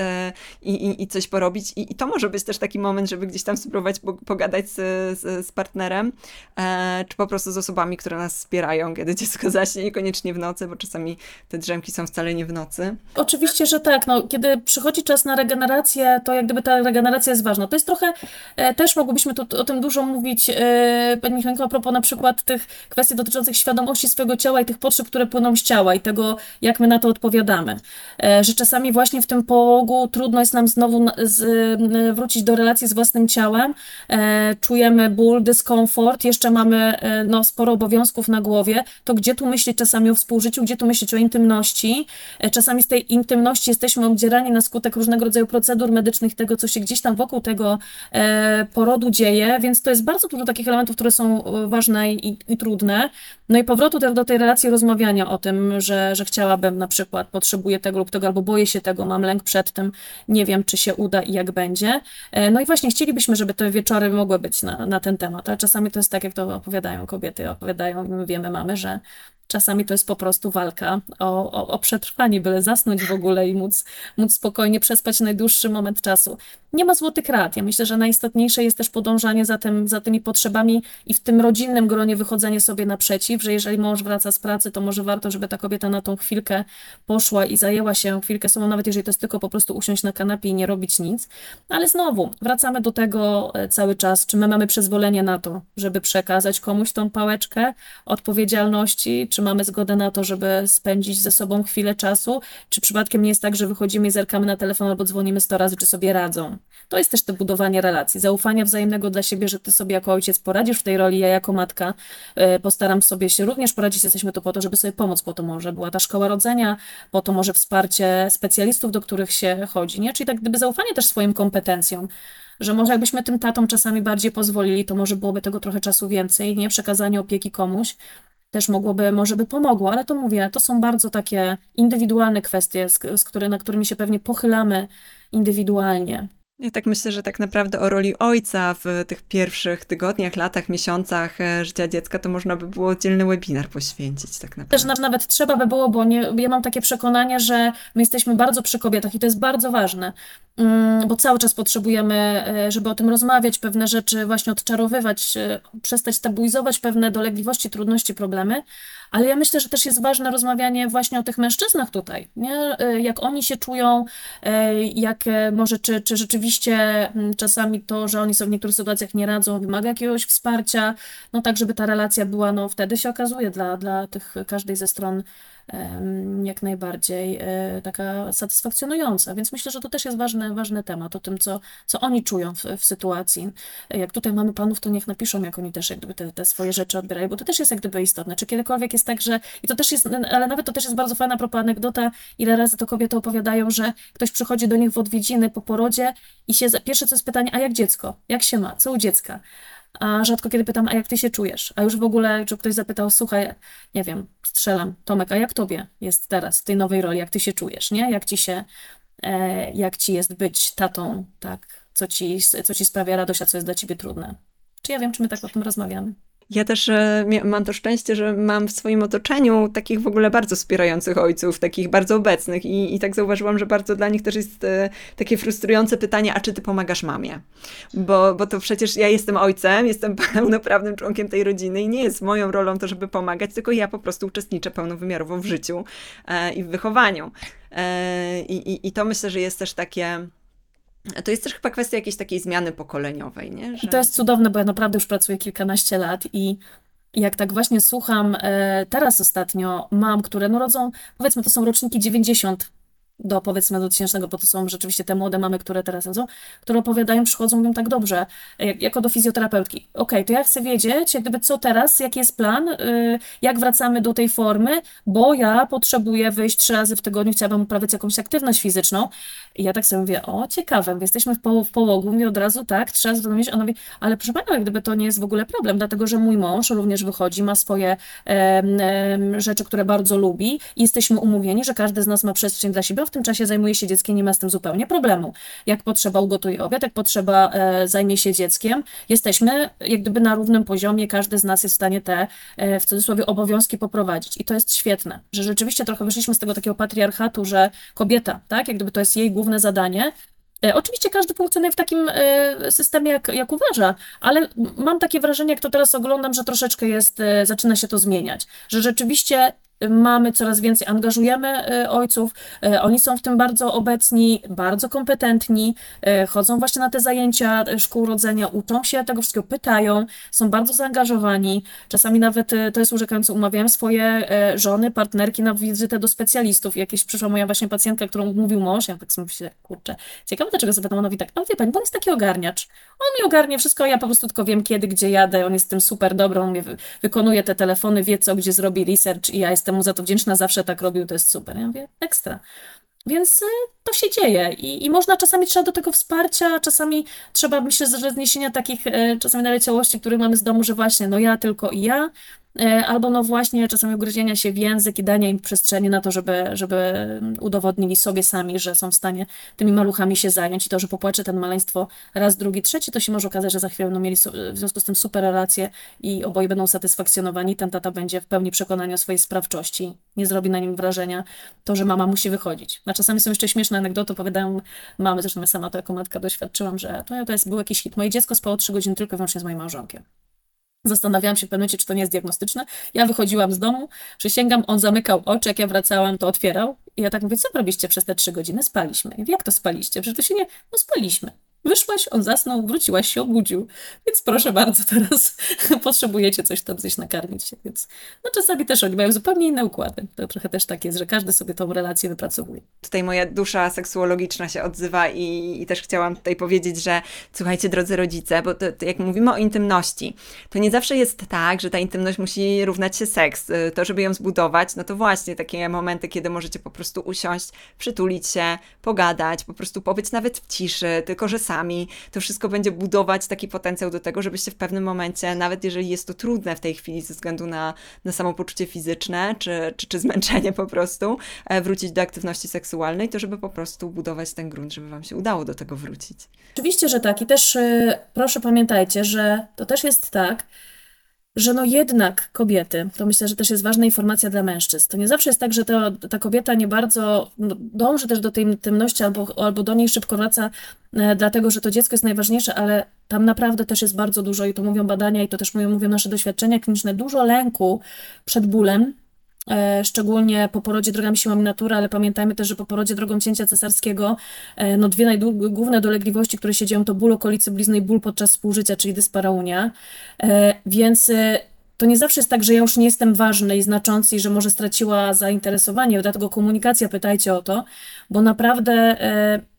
i, i, i coś porobić. I, I to może być też taki moment, żeby gdzieś tam spróbować pogadać z, z, z partnerem, partnerem, e, czy po prostu z osobami, które nas wspierają, kiedy dziecko *laughs* zaśnie, niekoniecznie w nocy, bo czasami te drzemki są wcale nie w nocy. Oczywiście, że tak. No, kiedy przychodzi czas na regenerację, to jak gdyby ta regeneracja jest ważna. To jest trochę, e, też mogłybyśmy tu, o tym dużo mówić, e, Pani Michalenko, a propos na przykład tych kwestii dotyczących świadomości swojego ciała i tych potrzeb, które płyną z ciała i tego, jak my na to odpowiadamy. Że czasami właśnie w tym połogu trudno jest nam znowu z, wrócić do relacji z własnym ciałem. Czujemy ból, dyskomfort, komfort, jeszcze mamy e, no, sporo obowiązków na głowie, to gdzie tu myśleć czasami o współżyciu, gdzie tu myśleć o intymności? E, czasami z tej intymności jesteśmy obdzierani na skutek różnego rodzaju procedur medycznych, tego, co się gdzieś tam wokół tego e, porodu dzieje, więc to jest bardzo dużo takich elementów, które są ważne i, i trudne. No i powrotu też do tej relacji rozmawiania o tym, że, że chciałabym na przykład, potrzebuję tego lub tego, albo boję się tego, mam lęk przed tym, nie wiem, czy się uda i jak będzie. No i właśnie chcielibyśmy, żeby te wieczory mogły być na, na ten temat, a czasami to jest tak, jak to opowiadają kobiety, opowiadają, my wiemy, mamy, że Czasami to jest po prostu walka o, o, o, przetrwanie, byle zasnąć w ogóle i móc, móc spokojnie przespać najdłuższy moment czasu. Nie ma złotych rad. Ja myślę, że najistotniejsze jest też podążanie za, tym, za tymi potrzebami i w tym rodzinnym gronie wychodzenie sobie naprzeciw, że jeżeli mąż wraca z pracy, to może warto, żeby ta kobieta na tą chwilkę poszła i zajęła się chwilkę sobą, nawet jeżeli to jest tylko po prostu usiąść na kanapie i nie robić nic. Ale znowu, wracamy do tego e, cały czas, czy my mamy przyzwolenie na to, żeby przekazać komuś tą pałeczkę odpowiedzialności, czy mamy zgodę na to, żeby spędzić ze sobą chwilę czasu, czy przypadkiem nie jest tak, że wychodzimy i zerkamy na telefon albo dzwonimy 100 razy, czy sobie radzą. To jest też to budowanie relacji, zaufania wzajemnego dla siebie, że ty sobie jako ojciec poradzisz w tej roli, ja jako matka e, postaram sobie się również poradzić, jesteśmy tu po to, żeby sobie pomóc, po to może. Była ta szkoła rodzenia, po to może wsparcie specjalistów, do których się chodzi, nie? Czyli tak gdyby zaufanie też swoim kompetencjom, że może jakbyśmy tym tatom czasami bardziej pozwolili, to może byłoby tego trochę czasu więcej, nie? Przekazanie opieki komuś, też mogłoby, może by pomogło, ale to mówię, to są bardzo takie indywidualne kwestie, z, z które, na którymi się pewnie pochylamy indywidualnie. Ja tak myślę, że tak naprawdę o roli ojca w tych pierwszych tygodniach, latach, miesiącach e, życia dziecka to można by było oddzielny webinar poświęcić tak naprawdę. Też nawet trzeba by było, bo nie, ja mam takie przekonanie, że my jesteśmy bardzo przy kobietach i to jest bardzo ważne, mm, bo cały czas potrzebujemy, e, żeby o tym rozmawiać, pewne rzeczy właśnie odczarowywać, e, przestać tabuizować pewne dolegliwości, trudności, problemy, ale ja myślę, że też jest ważne rozmawianie właśnie o tych mężczyznach tutaj, nie? jak oni się czują, jak może, czy, czy rzeczywiście rzeczywiście mm, czasami to, że oni sobie w niektórych sytuacjach nie radzą, wymaga jakiegoś wsparcia, no tak, żeby ta relacja była, no wtedy się okazuje dla, dla tych każdej ze stron jak najbardziej e, taka satysfakcjonująca. Więc myślę, że to też jest ważny, ważny temat o tym, co, co oni czują w, w sytuacji. Jak tutaj mamy panów, to niech napiszą, jak oni też jak gdyby te, te swoje rzeczy odbierają, bo to też jest jak gdyby istotne. Czy kiedykolwiek jest tak, że i to też jest, ale nawet to też jest bardzo fajna propos anegdota, ile razy to kobiety opowiadają, że ktoś przychodzi do nich w odwiedziny po porodzie i się pierwsze co jest pytanie, a jak dziecko? Jak się ma? Co u dziecka? A rzadko kiedy pytam, a jak ty się czujesz? A już w ogóle, czy ktoś zapytał, słuchaj, nie wiem, strzelam, Tomek, a jak tobie jest teraz w tej nowej roli, jak ty się czujesz, nie? Jak ci się, e, jak ci jest być tatą, tak? Co ci, co ci sprawia radość, a co jest dla ciebie trudne? Czy ja wiem, czy my tak o tym rozmawiamy? Ja też e, mam to szczęście, że mam w swoim otoczeniu takich w ogóle bardzo wspierających ojców, takich bardzo obecnych i, i tak zauważyłam, że bardzo dla nich też jest e, takie frustrujące pytanie, a czy ty pomagasz mamie? Bo, bo to przecież ja jestem ojcem, jestem *laughs* pełnoprawnym członkiem tej rodziny i nie jest moją rolą to, żeby pomagać, tylko ja po prostu uczestniczę pełnowymiarowo w życiu e, i w wychowaniu. E, i, I to myślę, że jest też takie to jest też chyba kwestia jakiejś takiej zmiany pokoleniowej, nie? Że... To jest cudowne, bo ja naprawdę już pracuję kilkanaście lat i jak tak właśnie słucham e, teraz ostatnio mam, które no rodzą, powiedzmy to są roczniki 90 do powiedzmy do tysięcznego, bo to są rzeczywiście te młode mamy, które teraz są, które opowiadają, przychodzą, mówią tak dobrze, jak, jako do fizjoterapeutki. Okej, to ja chcę wiedzieć, jak gdyby co teraz, jaki jest plan, y, jak wracamy do tej formy, bo ja potrzebuję wyjść trzy razy w tygodniu, chciałabym uprawiać jakąś aktywność fizyczną. I ja tak sobie mówię, o ciekawe, jesteśmy w, poł w połogu, mówię od razu, tak, trzy razy ona mówi, ale proszę Panią, jak gdyby to nie jest w ogóle problem, dlatego, że mój mąż również wychodzi, ma swoje rzeczy, które bardzo lubi i jesteśmy umówieni, że każdy z nas ma przestrzeń dla siebie, w tym czasie zajmuje się dzieckiem, nie ma z tym zupełnie problemu. Jak potrzeba, ugotuje obiad, jak potrzeba, e, zajmie się dzieckiem. Jesteśmy jak gdyby na równym poziomie, każdy z nas jest w stanie te, e, w cudzysłowie, obowiązki poprowadzić. I to jest świetne, że rzeczywiście trochę wyszliśmy z tego takiego patriarchatu, że kobieta, tak, jak gdyby to jest jej główne zadanie, E, oczywiście każdy funkcjonuje w takim e, systemie, jak, jak uważa, ale mam takie wrażenie, jak to teraz oglądam, że troszeczkę jest, e, zaczyna się to zmieniać. Że rzeczywiście mamy coraz więcej, angażujemy e, ojców, e, oni są w tym bardzo obecni, bardzo kompetentni, e, chodzą właśnie na te zajęcia szkół rodzenia, uczą się tego wszystkiego, pytają, są bardzo zaangażowani, czasami nawet, to jest urzekające, umawiałem swoje żony, partnerki na wizytę do specjalistów, jakieś przyszła moja właśnie pacjentka, którą mówił mąż, ja tak sobie myślę, kurczę, ciekawe dlaczego zapytam, on mówi tak, a wie pani, on jest taki ogarniacz, on mi ogarnie wszystko, ja po prostu tylko wiem kiedy, gdzie jadę, on jest tym super dobrą, on wykonuje te telefony, wie co, gdzie zrobi research i ja jestem jestem mu za to wdzięczna, zawsze tak robił, to jest super. Ja mówię, ekstra. Więc y, to się dzieje I, i można czasami trzeba do tego wsparcia, czasami trzeba, myślę, że zniesienia takich y, czasami naleciałości, które mamy z domu, że właśnie, no ja tylko i ja, albo no właśnie czasami ugryzienia się w język i dania im przestrzeni na to, żeby, żeby udowodnili sobie sami, że są w stanie tymi maluchami się zająć i to, że popłacze ten maleństwo raz, drugi, trzeci, to się może okazać, że za chwilę będą mieli w związku z tym super relacje i oboje będą satysfakcjonowani, ten tata będzie w pełni przekonany o swojej sprawczości, nie zrobi na nim wrażenia to, że mama musi wychodzić. A czasami są jeszcze śmieszne anegdoty, opowiadają mamy, zresztą ja sama to jako matka doświadczyłam, że to, to jest, był jakiś hit. Moje dziecko spało trzy godziny tylko i wyłącznie z moim małżonkiem. Zastanawiałam się w pewnym momencie, czy to nie jest diagnostyczne. Ja wychodziłam z domu, przysięgam, on zamykał oczy, jak ja wracałam, to otwierał. I ja tak mówię, co robiliście przez te trzy godziny? Spaliśmy. Jak to spaliście? Przecież to się nie... No spaliśmy. Wyszłaś, on zasnął, wróciłaś się, obudził. Więc proszę bardzo, teraz *laughs* potrzebujecie coś tam zjeść, nakarmić się. Więc no czasami też oni mają zupełnie inne układy. To trochę też tak jest, że każdy sobie tą relację wypracowuje. Tutaj moja dusza seksuologiczna się odzywa i, i też chciałam tutaj powiedzieć, że słuchajcie, drodzy rodzice, bo to, to jak mówimy o intymności, to nie zawsze jest tak, że ta intymność musi równać się seks. Y, to, żeby ją zbudować, no to właśnie takie momenty, kiedy możecie po prostu usiąść, przytulić się, pogadać, po prostu pobyć nawet w ciszy, tylko że To wszystko będzie budować taki potencjał do tego, żebyście w pewnym momencie, nawet jeżeli jest to trudne w tej chwili ze względu na, na samopoczucie fizyczne czy, czy, czy zmęczenie po prostu, e, wrócić do aktywności seksualnej, to żeby po prostu budować ten grunt, żeby Wam się udało do tego wrócić. Oczywiście, że tak. I też y, proszę pamiętajcie, że to też jest tak, że no jednak kobiety, to myślę, że też jest ważna informacja dla mężczyzn. To nie zawsze jest tak, że to, ta kobieta nie bardzo no, dąży też do tej intymności albo, albo do niej szybko wraca, e, dlatego że to dziecko jest najważniejsze, ale tam naprawdę też jest bardzo dużo i to mówią badania i to też mówią, mówią nasze doświadczenia kliniczne, dużo lęku przed bólem, szczególnie po porodzie drogami siłami natury, ale pamiętajmy też, że po porodzie drogą cięcia cesarskiego e, no dwie główne dolegliwości, które się dzieją, to ból okolicy blizny ból podczas współżycia, czyli dyspareunia. E, więc to nie zawsze jest tak, że ja już nie jestem ważny i znaczący i że może straciła zainteresowanie, dlatego komunikacja, pytajcie o to, bo naprawdę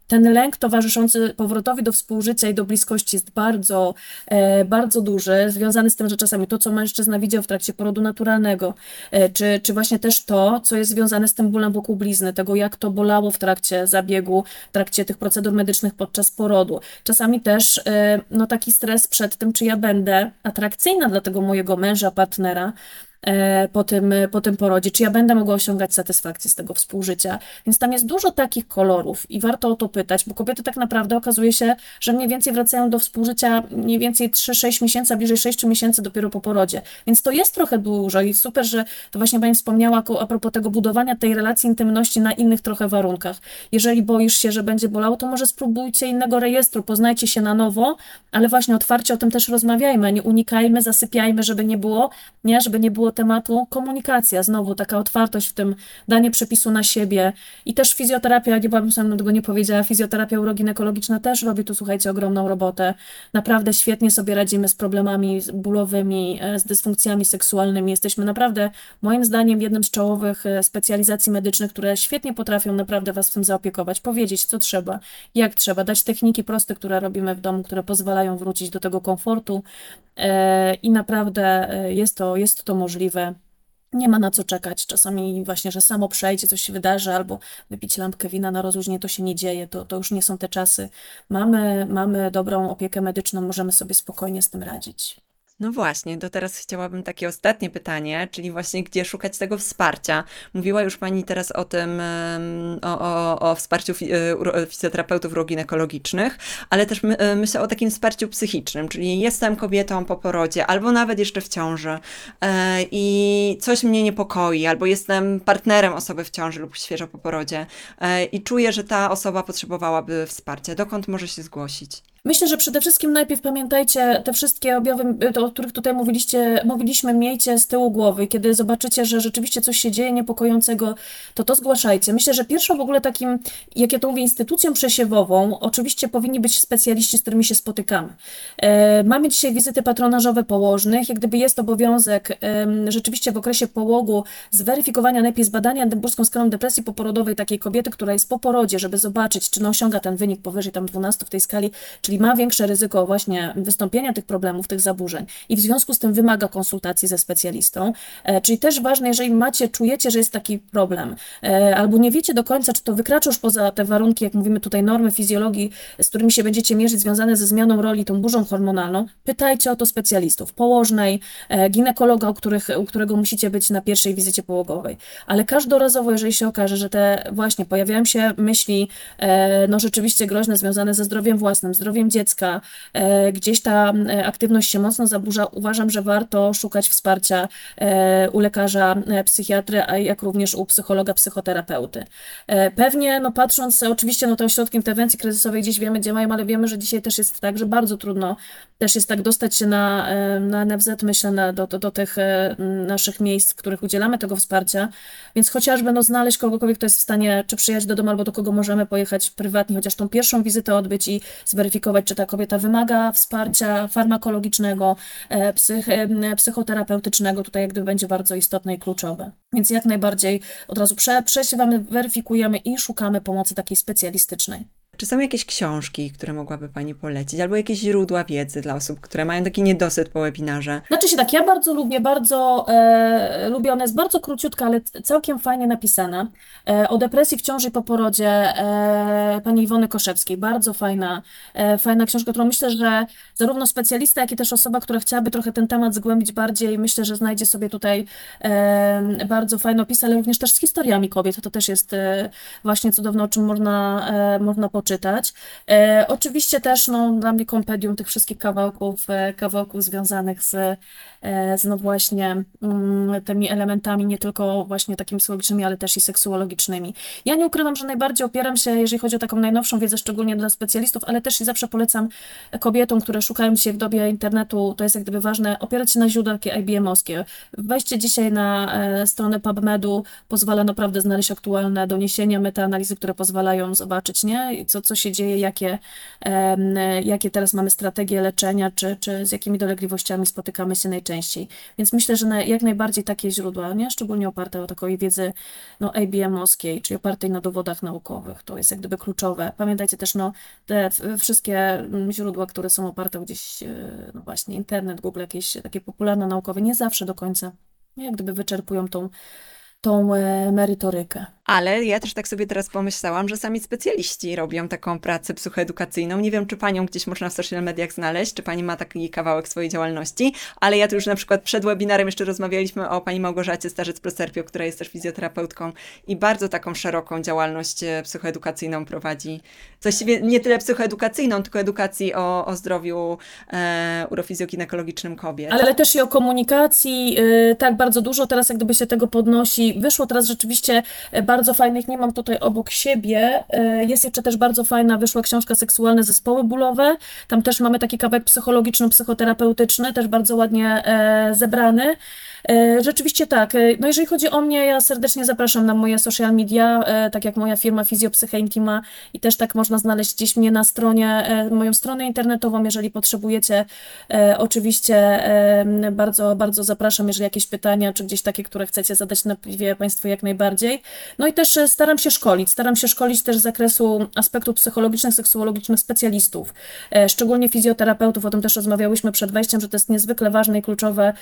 ten lęk towarzyszący powrotowi do współżycia i do bliskości jest bardzo, e, bardzo duży, związany z tym, że czasami to, co mężczyzna widział w trakcie porodu naturalnego, e, czy, czy właśnie też to, co jest związane z tym bólem wokół blizny, tego jak to bolało w trakcie zabiegu, w trakcie tych procedur medycznych podczas porodu. Czasami też e, no, taki stres przed tym, czy ja będę atrakcyjna dla tego mojego męża, partnera, po tym, po tym porodzie, czy ja będę mogła osiągać satysfakcję z tego współżycia. Więc tam jest dużo takich kolorów i warto o to pytać, bo kobiety tak naprawdę okazuje się, że mniej więcej wracają do współżycia mniej więcej 3-6 miesięcy, a bliżej 6 miesięcy dopiero po porodzie. Więc to jest trochę dużo i super, że to właśnie Pani wspomniała a propos tego budowania tej relacji intymności na innych trochę warunkach. Jeżeli boisz się, że będzie bolało, to może spróbujcie innego rejestru, poznajcie się na nowo, ale właśnie otwarcie o tym też rozmawiajmy, nie unikajmy, zasypiajmy, żeby nie było, nie, żeby nie było było tematu, komunikacja, znowu taka otwartość w tym, danie przepisu na siebie. I też fizjoterapia, nie byłabym sam tego nie powiedziała, fizjoterapia uroginekologiczna też robi tu, słuchajcie, ogromną robotę. Naprawdę świetnie sobie radzimy z problemami bólowymi, e, z dysfunkcjami seksualnymi. Jesteśmy naprawdę, moim zdaniem, jednym z czołowych e, specjalizacji medycznych, które świetnie potrafią naprawdę Was w tym zaopiekować, powiedzieć, co trzeba, jak trzeba, dać techniki proste, które robimy w domu, które pozwalają wrócić do tego komfortu i naprawdę jest to, jest to możliwe. Nie ma na co czekać. Czasami właśnie, że samo przejdzie, coś się wydarzy, albo wypić lampkę wina na rozluźnienie, to się nie dzieje, to, to już nie są te czasy. Mamy, mamy dobrą opiekę medyczną, możemy sobie spokojnie z tym radzić. No właśnie, to teraz chciałabym takie ostatnie pytanie, czyli właśnie gdzie szukać tego wsparcia. Mówiła już Pani teraz o tym, o, o, o wsparciu e, fizjoterapeutów roginekologicznych, ale też my, e, myślę o takim wsparciu psychicznym, czyli jestem kobietą po porodzie, albo nawet jeszcze w ciąży e, i coś mnie niepokoi, albo jestem partnerem osoby w ciąży lub świeżo po porodzie i czuję, że ta osoba potrzebowałaby wsparcia. Dokąd może się zgłosić? Myślę, że przede wszystkim najpierw pamiętajcie te wszystkie objawy, o których tutaj mówiliście, mówiliśmy, miejcie z tyłu głowy. Kiedy zobaczycie, że rzeczywiście coś się dzieje niepokojącego, to to zgłaszajcie. Myślę, że pierwszą w ogóle takim, jak ja to mówię, instytucją przesiewową, oczywiście powinni być specjaliści, z którymi się spotykamy. E, mamy dzisiaj wizyty patronażowe położnych. Jak gdyby jest obowiązek rzeczywiście w okresie połogu zweryfikowania najpierw zbadania edynburską skalą depresji poporodowej takiej kobiety, która jest po porodzie, żeby zobaczyć, czy no osiąga ten wynik powyżej tam 12 w tej skali, czyli ma większe ryzyko właśnie wystąpienia tych problemów, tych zaburzeń i w związku z tym wymaga konsultacji ze specjalistą. E, czyli też ważne, jeżeli macie, czujecie, że jest taki problem, e, albo nie wiecie do końca, czy to wykracza już poza te warunki, jak mówimy tutaj, normy fizjologii, z którymi się będziecie mierzyć, związane ze zmianą roli, tą burzą hormonalną, pytajcie o to specjalistów, położnej, e, ginekologa, u, których, u którego musicie być na pierwszej wizycie połogowej. Ale każdorazowo, jeżeli się okaże, że te właśnie pojawiają się myśli, no rzeczywiście groźne, związane ze zdrowiem własnym, zdrowiem dziecka, e, gdzieś ta e, aktywność się mocno zaburza, uważam, że warto szukać wsparcia e, u lekarza psychiatry, a jak również u psychologa, psychoterapeuty. Pewnie, no patrząc, oczywiście, no te ośrodki interwencji kryzysowej gdzieś wiemy, gdzie mają, ale wiemy, że dzisiaj też jest tak, że bardzo trudno też jest tak dostać się na, na NFZ, myślę, na, do, do, do tych naszych miejsc, w których udzielamy tego wsparcia, więc chociażby no, znaleźć kogokolwiek, kto jest w stanie czy przyjechać do domu, albo do kogo możemy pojechać prywatnie, chociaż tą pierwszą wizytę odbyć i zweryfikować czy ta kobieta wymaga wsparcia farmakologicznego, e, psych, e, psychoterapeutycznego, tutaj jak gdyby będzie bardzo istotne i kluczowe. Więc jak najbardziej od razu prze, przesiewamy, weryfikujemy i szukamy pomocy takiej specjalistycznej. Czy są jakieś książki, które mogłaby Pani polecić, albo jakieś źródła wiedzy dla osób, które mają taki niedosyt po webinarze? Znaczy się tak, ja bardzo lubię, bardzo e, lubię, ona jest bardzo króciutka, ale całkiem fajnie napisana. E, o depresji w ciąży i po porodzie e, pani Iwony Koszewskiej. Bardzo fajna, e, fajna książka, którą myślę, że zarówno specjalista, jak i też osoba, która chciałaby trochę ten temat zgłębić bardziej, myślę, że znajdzie sobie tutaj e, bardzo fajny opis, ale również też z historiami kobiet. To też jest e, właśnie cudowne, o czym można, można poczytać poczytać. E, oczywiście też no, dla mnie kompendium tych wszystkich kawałków, e, kawałków związanych z, e, z no właśnie mm, tymi elementami, nie tylko właśnie takimi psychologicznymi, ale też i seksuologicznymi. Ja nie ukrywam, że najbardziej opieram się, jeżeli chodzi o taką najnowszą wiedzę, szczególnie dla specjalistów, ale też i zawsze polecam kobietom, które szukają dzisiaj w dobie internetu, to jest jak gdyby ważne, opierać się na źródłach IBM-owskie. Wejście dzisiaj na e, stronę PubMedu pozwala naprawdę znaleźć aktualne doniesienia, metaanalizy, które pozwalają zobaczyć, nie? Co, co się dzieje, jakie, jakie teraz mamy strategie leczenia, czy, czy z jakimi dolegliwościami spotykamy się najczęściej. Więc myślę, że jak najbardziej takie źródła, nie? szczególnie oparte o takiej wiedzy no, ABM-owskiej, czyli opartej na dowodach naukowych, to jest jak gdyby kluczowe. Pamiętajcie też, no, te wszystkie mm, źródła, które są oparte gdzieś, e, no właśnie, internet, Google, jakieś takie popularne naukowe, nie zawsze do końca jak gdyby wyczerpują tą, tą e, merytorykę. Ale ja też tak sobie teraz pomyślałam, że sami specjaliści robią taką pracę psychoedukacyjną. Nie wiem, czy panią gdzieś można w social mediach znaleźć, czy pani ma taki kawałek swojej działalności, ale ja tu już na przykład przed webinarem jeszcze rozmawialiśmy o pani Małgorzacie Starzec-Proserpio, która jest też fizjoterapeutką i bardzo taką szeroką działalność e, psychoedukacyjną prowadzi. Właściwie nie tyle psychoedukacyjną, tylko edukacji o, o zdrowiu e, kobiet. Ale, ale też i o komunikacji, yy, tak bardzo dużo teraz jak gdyby się tego podnosi. Wyszło teraz rzeczywiście bardzo bardzo fajnych nie mam tutaj obok siebie. E, jest jeszcze też bardzo fajna, wyszła książka Seksualne zespoły bólowe. Tam też mamy taki kawałek psychologiczno-psychoterapeutyczny, też bardzo ładnie e, zebrany. E, rzeczywiście tak. E, no jeżeli chodzi o mnie, ja serdecznie zapraszam na moje social media, e, tak jak moja firma Fizjopsyche Intima i też tak można znaleźć gdzieś mnie na stronie, moją stronę internetową, jeżeli potrzebujecie. Oczywiście bardzo, bardzo zapraszam, jeżeli jakieś pytania, czy gdzieś takie, które chcecie zadać na piwie Państwo jak najbardziej. No i też staram się szkolić, staram się szkolić też z zakresu aspektów psychologicznych, seksuologicznych specjalistów, szczególnie fizjoterapeutów, o tym też rozmawiałyśmy przed wejściem, że to jest niezwykle ważne i kluczowe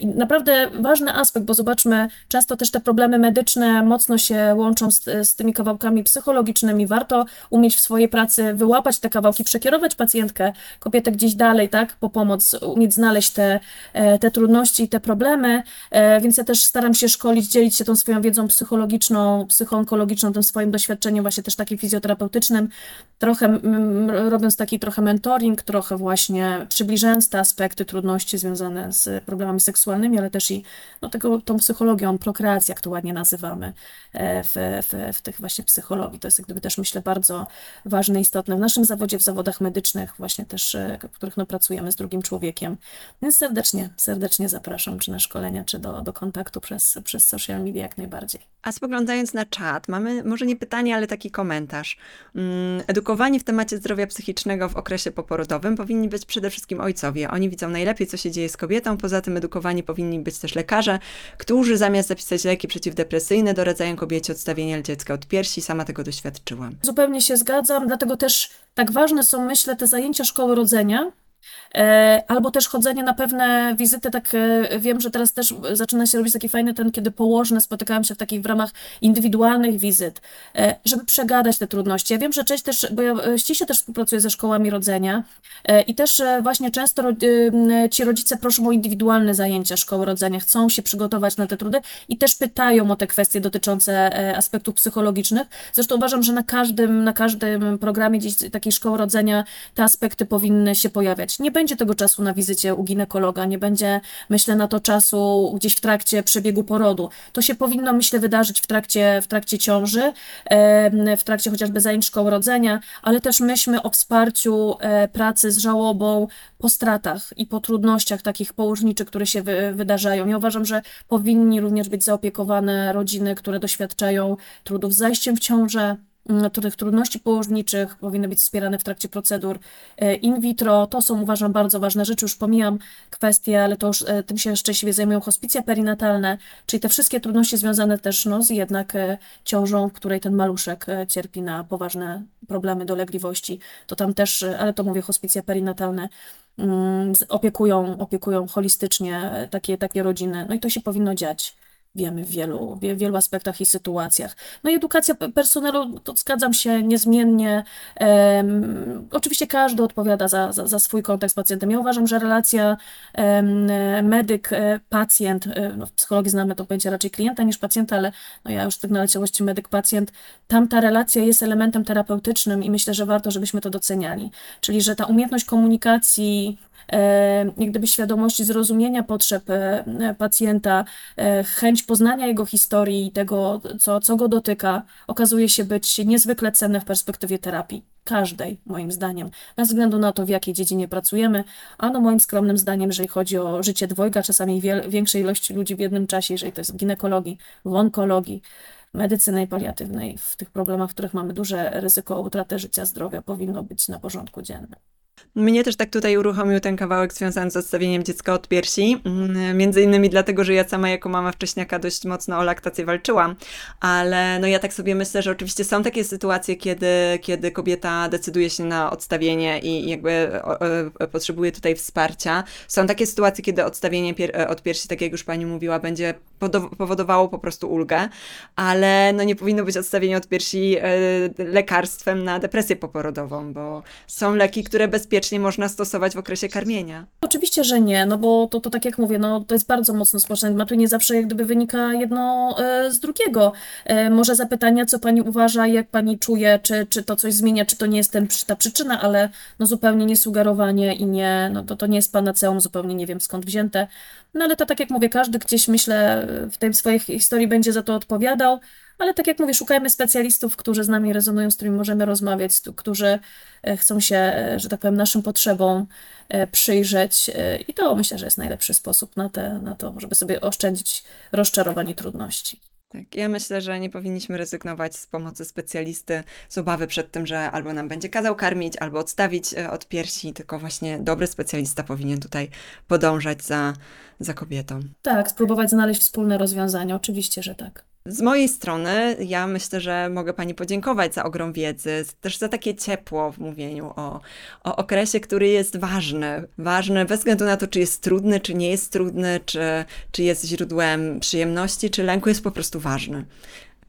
i naprawdę ważny aspekt, bo zobaczmy, często też te problemy medyczne mocno się łączą z, z tymi kawałkami psychologicznymi. Warto umieć w swojej pracy wyłapać te kawałki, przekierować pacjentkę, kobietę gdzieś dalej, tak, po pomoc, umieć znaleźć te, e, te trudności i te problemy, e, więc ja też staram się szkolić, dzielić się tą swoją wiedzą psychologiczną, psychoonkologiczną, tym swoim doświadczeniem właśnie też takim fizjoterapeutycznym, trochę robiąc taki trochę mentoring, trochę właśnie przybliżając te aspekty trudności związane z problemami seksualnymi, ale też i no, tego, tą psychologią, prokreacji, jak to ładnie nazywamy e, w, w, w tych właśnie psychologii. To jest jak gdyby też myślę bardzo ważne, istotne w naszym zawodzie, w zawodach medycznych, właśnie też, e, w których no, pracujemy z drugim człowiekiem. Więc serdecznie, serdecznie zapraszam, czy na szkolenia, czy do, do kontaktu przez, przez social media jak najbardziej. A spoglądając na czat, mamy może nie pytanie, ale taki komentarz. Mm, edukowani w temacie zdrowia psychicznego w okresie poporodowym powinni być przede wszystkim ojcowie. Oni widzą najlepiej, co się dzieje z kobietą. Poza tym edukowani powinni być też lekarze, którzy zamiast zapisać leki przeciwdepresyjne, doradzają kobiecie odstawienia dziecka od piersi. Sama tego doświadczyłam. Zupełnie się zgadzam, dlatego też tak ważne są, myślę, te zajęcia szkoły rodzenia, albo też chodzenie na pewne wizyty, tak e, wiem, że teraz też zaczyna się robić taki fajny ten, kiedy położne spotykałem się w takich w ramach indywidualnych wizyt, e, żeby przegadać te trudności. Ja wiem, że część też, bo ja ściśle też współpracuję ze szkołami rodzenia i też właśnie często ci rodzice proszą o indywidualne zajęcia szkoły rodzenia, chcą się przygotować na te trudy i też pytają o te kwestie dotyczące aspektów psychologicznych. Zresztą uważam, że na każdym, na każdym programie gdzieś takiej szkoły rodzenia te aspekty powinny się pojawiać. Nie będzie tego czasu na wizycie u ginekologa, nie będzie, myślę, na to czasu gdzieś w trakcie przebiegu porodu. To się powinno, myślę, wydarzyć w trakcie, w trakcie ciąży, w trakcie chociażby zajęć szkoły rodzenia, ale też myślmy o wsparciu e, pracy z żałobą po stratach i po trudnościach takich położniczych, które się wy, wydarzają. Ja uważam, że powinni również być zaopiekowane rodziny, które doświadczają trudów z zajściem w ciążę, których trudności położniczych powinny być wspierane w trakcie procedur e, in vitro. To są uważam bardzo ważne rzeczy. Już pomijam kwestie, ale to już e, tym się szczęśliwie zajmują hospicja perinatalne, czyli te wszystkie trudności związane też no, z jednak e, ciążą, w której ten maluszek cierpi na poważne problemy dolegliwości. To tam też, ale to mówię hospicja perinatalne, mm, opiekują, opiekują holistycznie takie, takie rodziny. No i to się powinno dziać wiemy w wielu, w wielu aspektach i sytuacjach. No i edukacja personelu, to zgadzam się niezmiennie. Um, oczywiście każdy odpowiada za, za, za, swój kontakt z pacjentem. Ja uważam, że relacja um, medyk-pacjent, e, no w psychologii znamy to pojęcie raczej klienta niż pacjenta, ale no ja już w tych naleciałości medyk-pacjent, tam ta relacja jest elementem terapeutycznym i myślę, że warto, żebyśmy to doceniali. Czyli, że ta umiejętność komunikacji, E, jak gdyby świadomości zrozumienia potrzeb e, pacjenta, e, chęć poznania jego historii i tego, co, co go dotyka, okazuje się być niezwykle cenne w perspektywie terapii. Każdej, moim zdaniem, bez względu na to, w jakiej dziedzinie pracujemy, a no moim skromnym zdaniem, jeżeli chodzi o życie dwojga, czasami większej ilości ludzi w jednym czasie, jeżeli to jest w ginekologii, w onkologii, medycyny paliatywnej, w tych problemach, w których mamy duże ryzyko utraty życia, zdrowia, powinno być na porządku dziennym. Mnie też tak tutaj uruchomił ten kawałek związany z odstawieniem dziecka od piersi. Mm, między innymi dlatego, że ja sama jako mama wcześniaka dość mocno o laktację walczyłam, ale no ja tak sobie myślę, że oczywiście są takie sytuacje, kiedy, kiedy kobieta decyduje się na odstawienie i jakby potrzebuje tutaj wsparcia. Są takie sytuacje, kiedy odstawienie pier od piersi, tak jak już pani mówiła, będzie powodowało po prostu ulgę, ale no nie powinno być odstawienie od piersi e, lekarstwem na depresję poporodową, bo są leki, które bezpiecznie można stosować w okresie karmienia. Oczywiście, że nie, no bo to, to tak jak mówię, no to jest bardzo mocno społeczne, ma tu nie zawsze jak gdyby wynika jedno e, z drugiego. E, może zapytania, co pani uważa, jak pani czuje, czy, czy to coś zmienia, czy to nie jest ten, ta przyczyna, ale no zupełnie nie sugerowanie i nie, no to, to nie jest panaceum, zupełnie nie wiem skąd wzięte. No ale to tak jak mówię, każdy gdzieś myślę w tej swojej historii będzie za to odpowiadał, ale tak jak mówię, szukajmy specjalistów, którzy z nami rezonują, z którymi możemy rozmawiać, którzy e, chcą się, e, że tak powiem, naszym potrzebom przyjrzeć i to myślę, że jest najlepszy sposób na, te, na to, żeby sobie oszczędzić rozczarowań i trudności. Tak, ja myślę, że nie powinniśmy rezygnować z pomocy specjalisty z obawy przed tym, że albo nam będzie kazał karmić, albo odstawić e, od piersi, tylko właśnie dobry specjalista powinien tutaj podążać za, za kobietą. Tak, spróbować znaleźć wspólne rozwiązanie, oczywiście, że tak. Z mojej strony, ja myślę, że mogę Pani podziękować za ogrom wiedzy, też za takie ciepło w mówieniu o, o okresie, który jest ważny. Ważny bez względu na to, czy jest trudny, czy nie jest trudny, czy, czy jest źródłem przyjemności, czy lęku, jest po prostu ważny.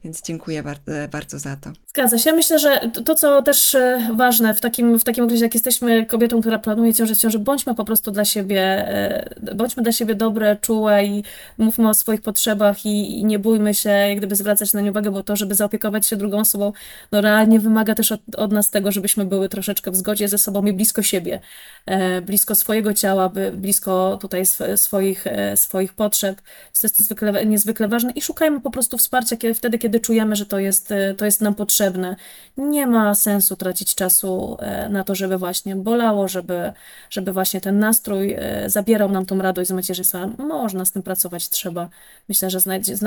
Więc dziękuję bardzo, bardzo za to. Zgadza się. Myślę, że to, co też e, ważne w takim, w takim okresie, jak jesteśmy kobietą, która planuje ciążę, ciąży, bądźmy po prostu dla siebie, e, bądźmy dla siebie dobre, czułe i mówmy o swoich potrzebach i, i nie bójmy się jak gdyby zwracać na nie uwagę, bo to, żeby zaopiekować się drugą osobą, no realnie wymaga też od, od nas tego, żebyśmy były troszeczkę w zgodzie ze sobą i blisko siebie, e, blisko swojego ciała, blisko tutaj swoich, swoich potrzeb. To jest niezwykle, niezwykle ważne i szukajmy po prostu wsparcia kiedy, wtedy, kiedy czujemy, że to jest, to jest nam potrzebne. Nie ma sensu tracić czasu e, na to, żeby właśnie bolało, żeby, żeby właśnie ten nastrój e, zabierał nam tą radość z macierzyństwa. Można z tym pracować, trzeba. Myślę, że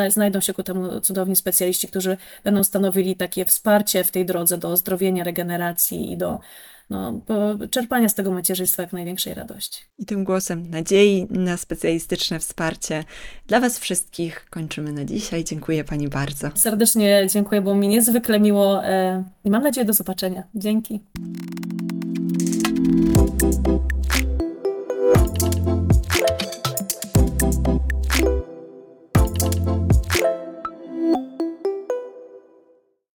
znajdą się ku temu cudowni specjaliści, którzy będą stanowili takie wsparcie w tej drodze do ozdrowienia, regeneracji i do no, czerpania z tego macierzyństwa jak największej radości. I tym głosem nadziei na specjalistyczne wsparcie dla Was wszystkich kończymy na dzisiaj. Dziękuję Pani bardzo. Serdecznie dziękuję, było mi niezwykle miło e, i mam nadzieję do zobaczenia. Dzięki.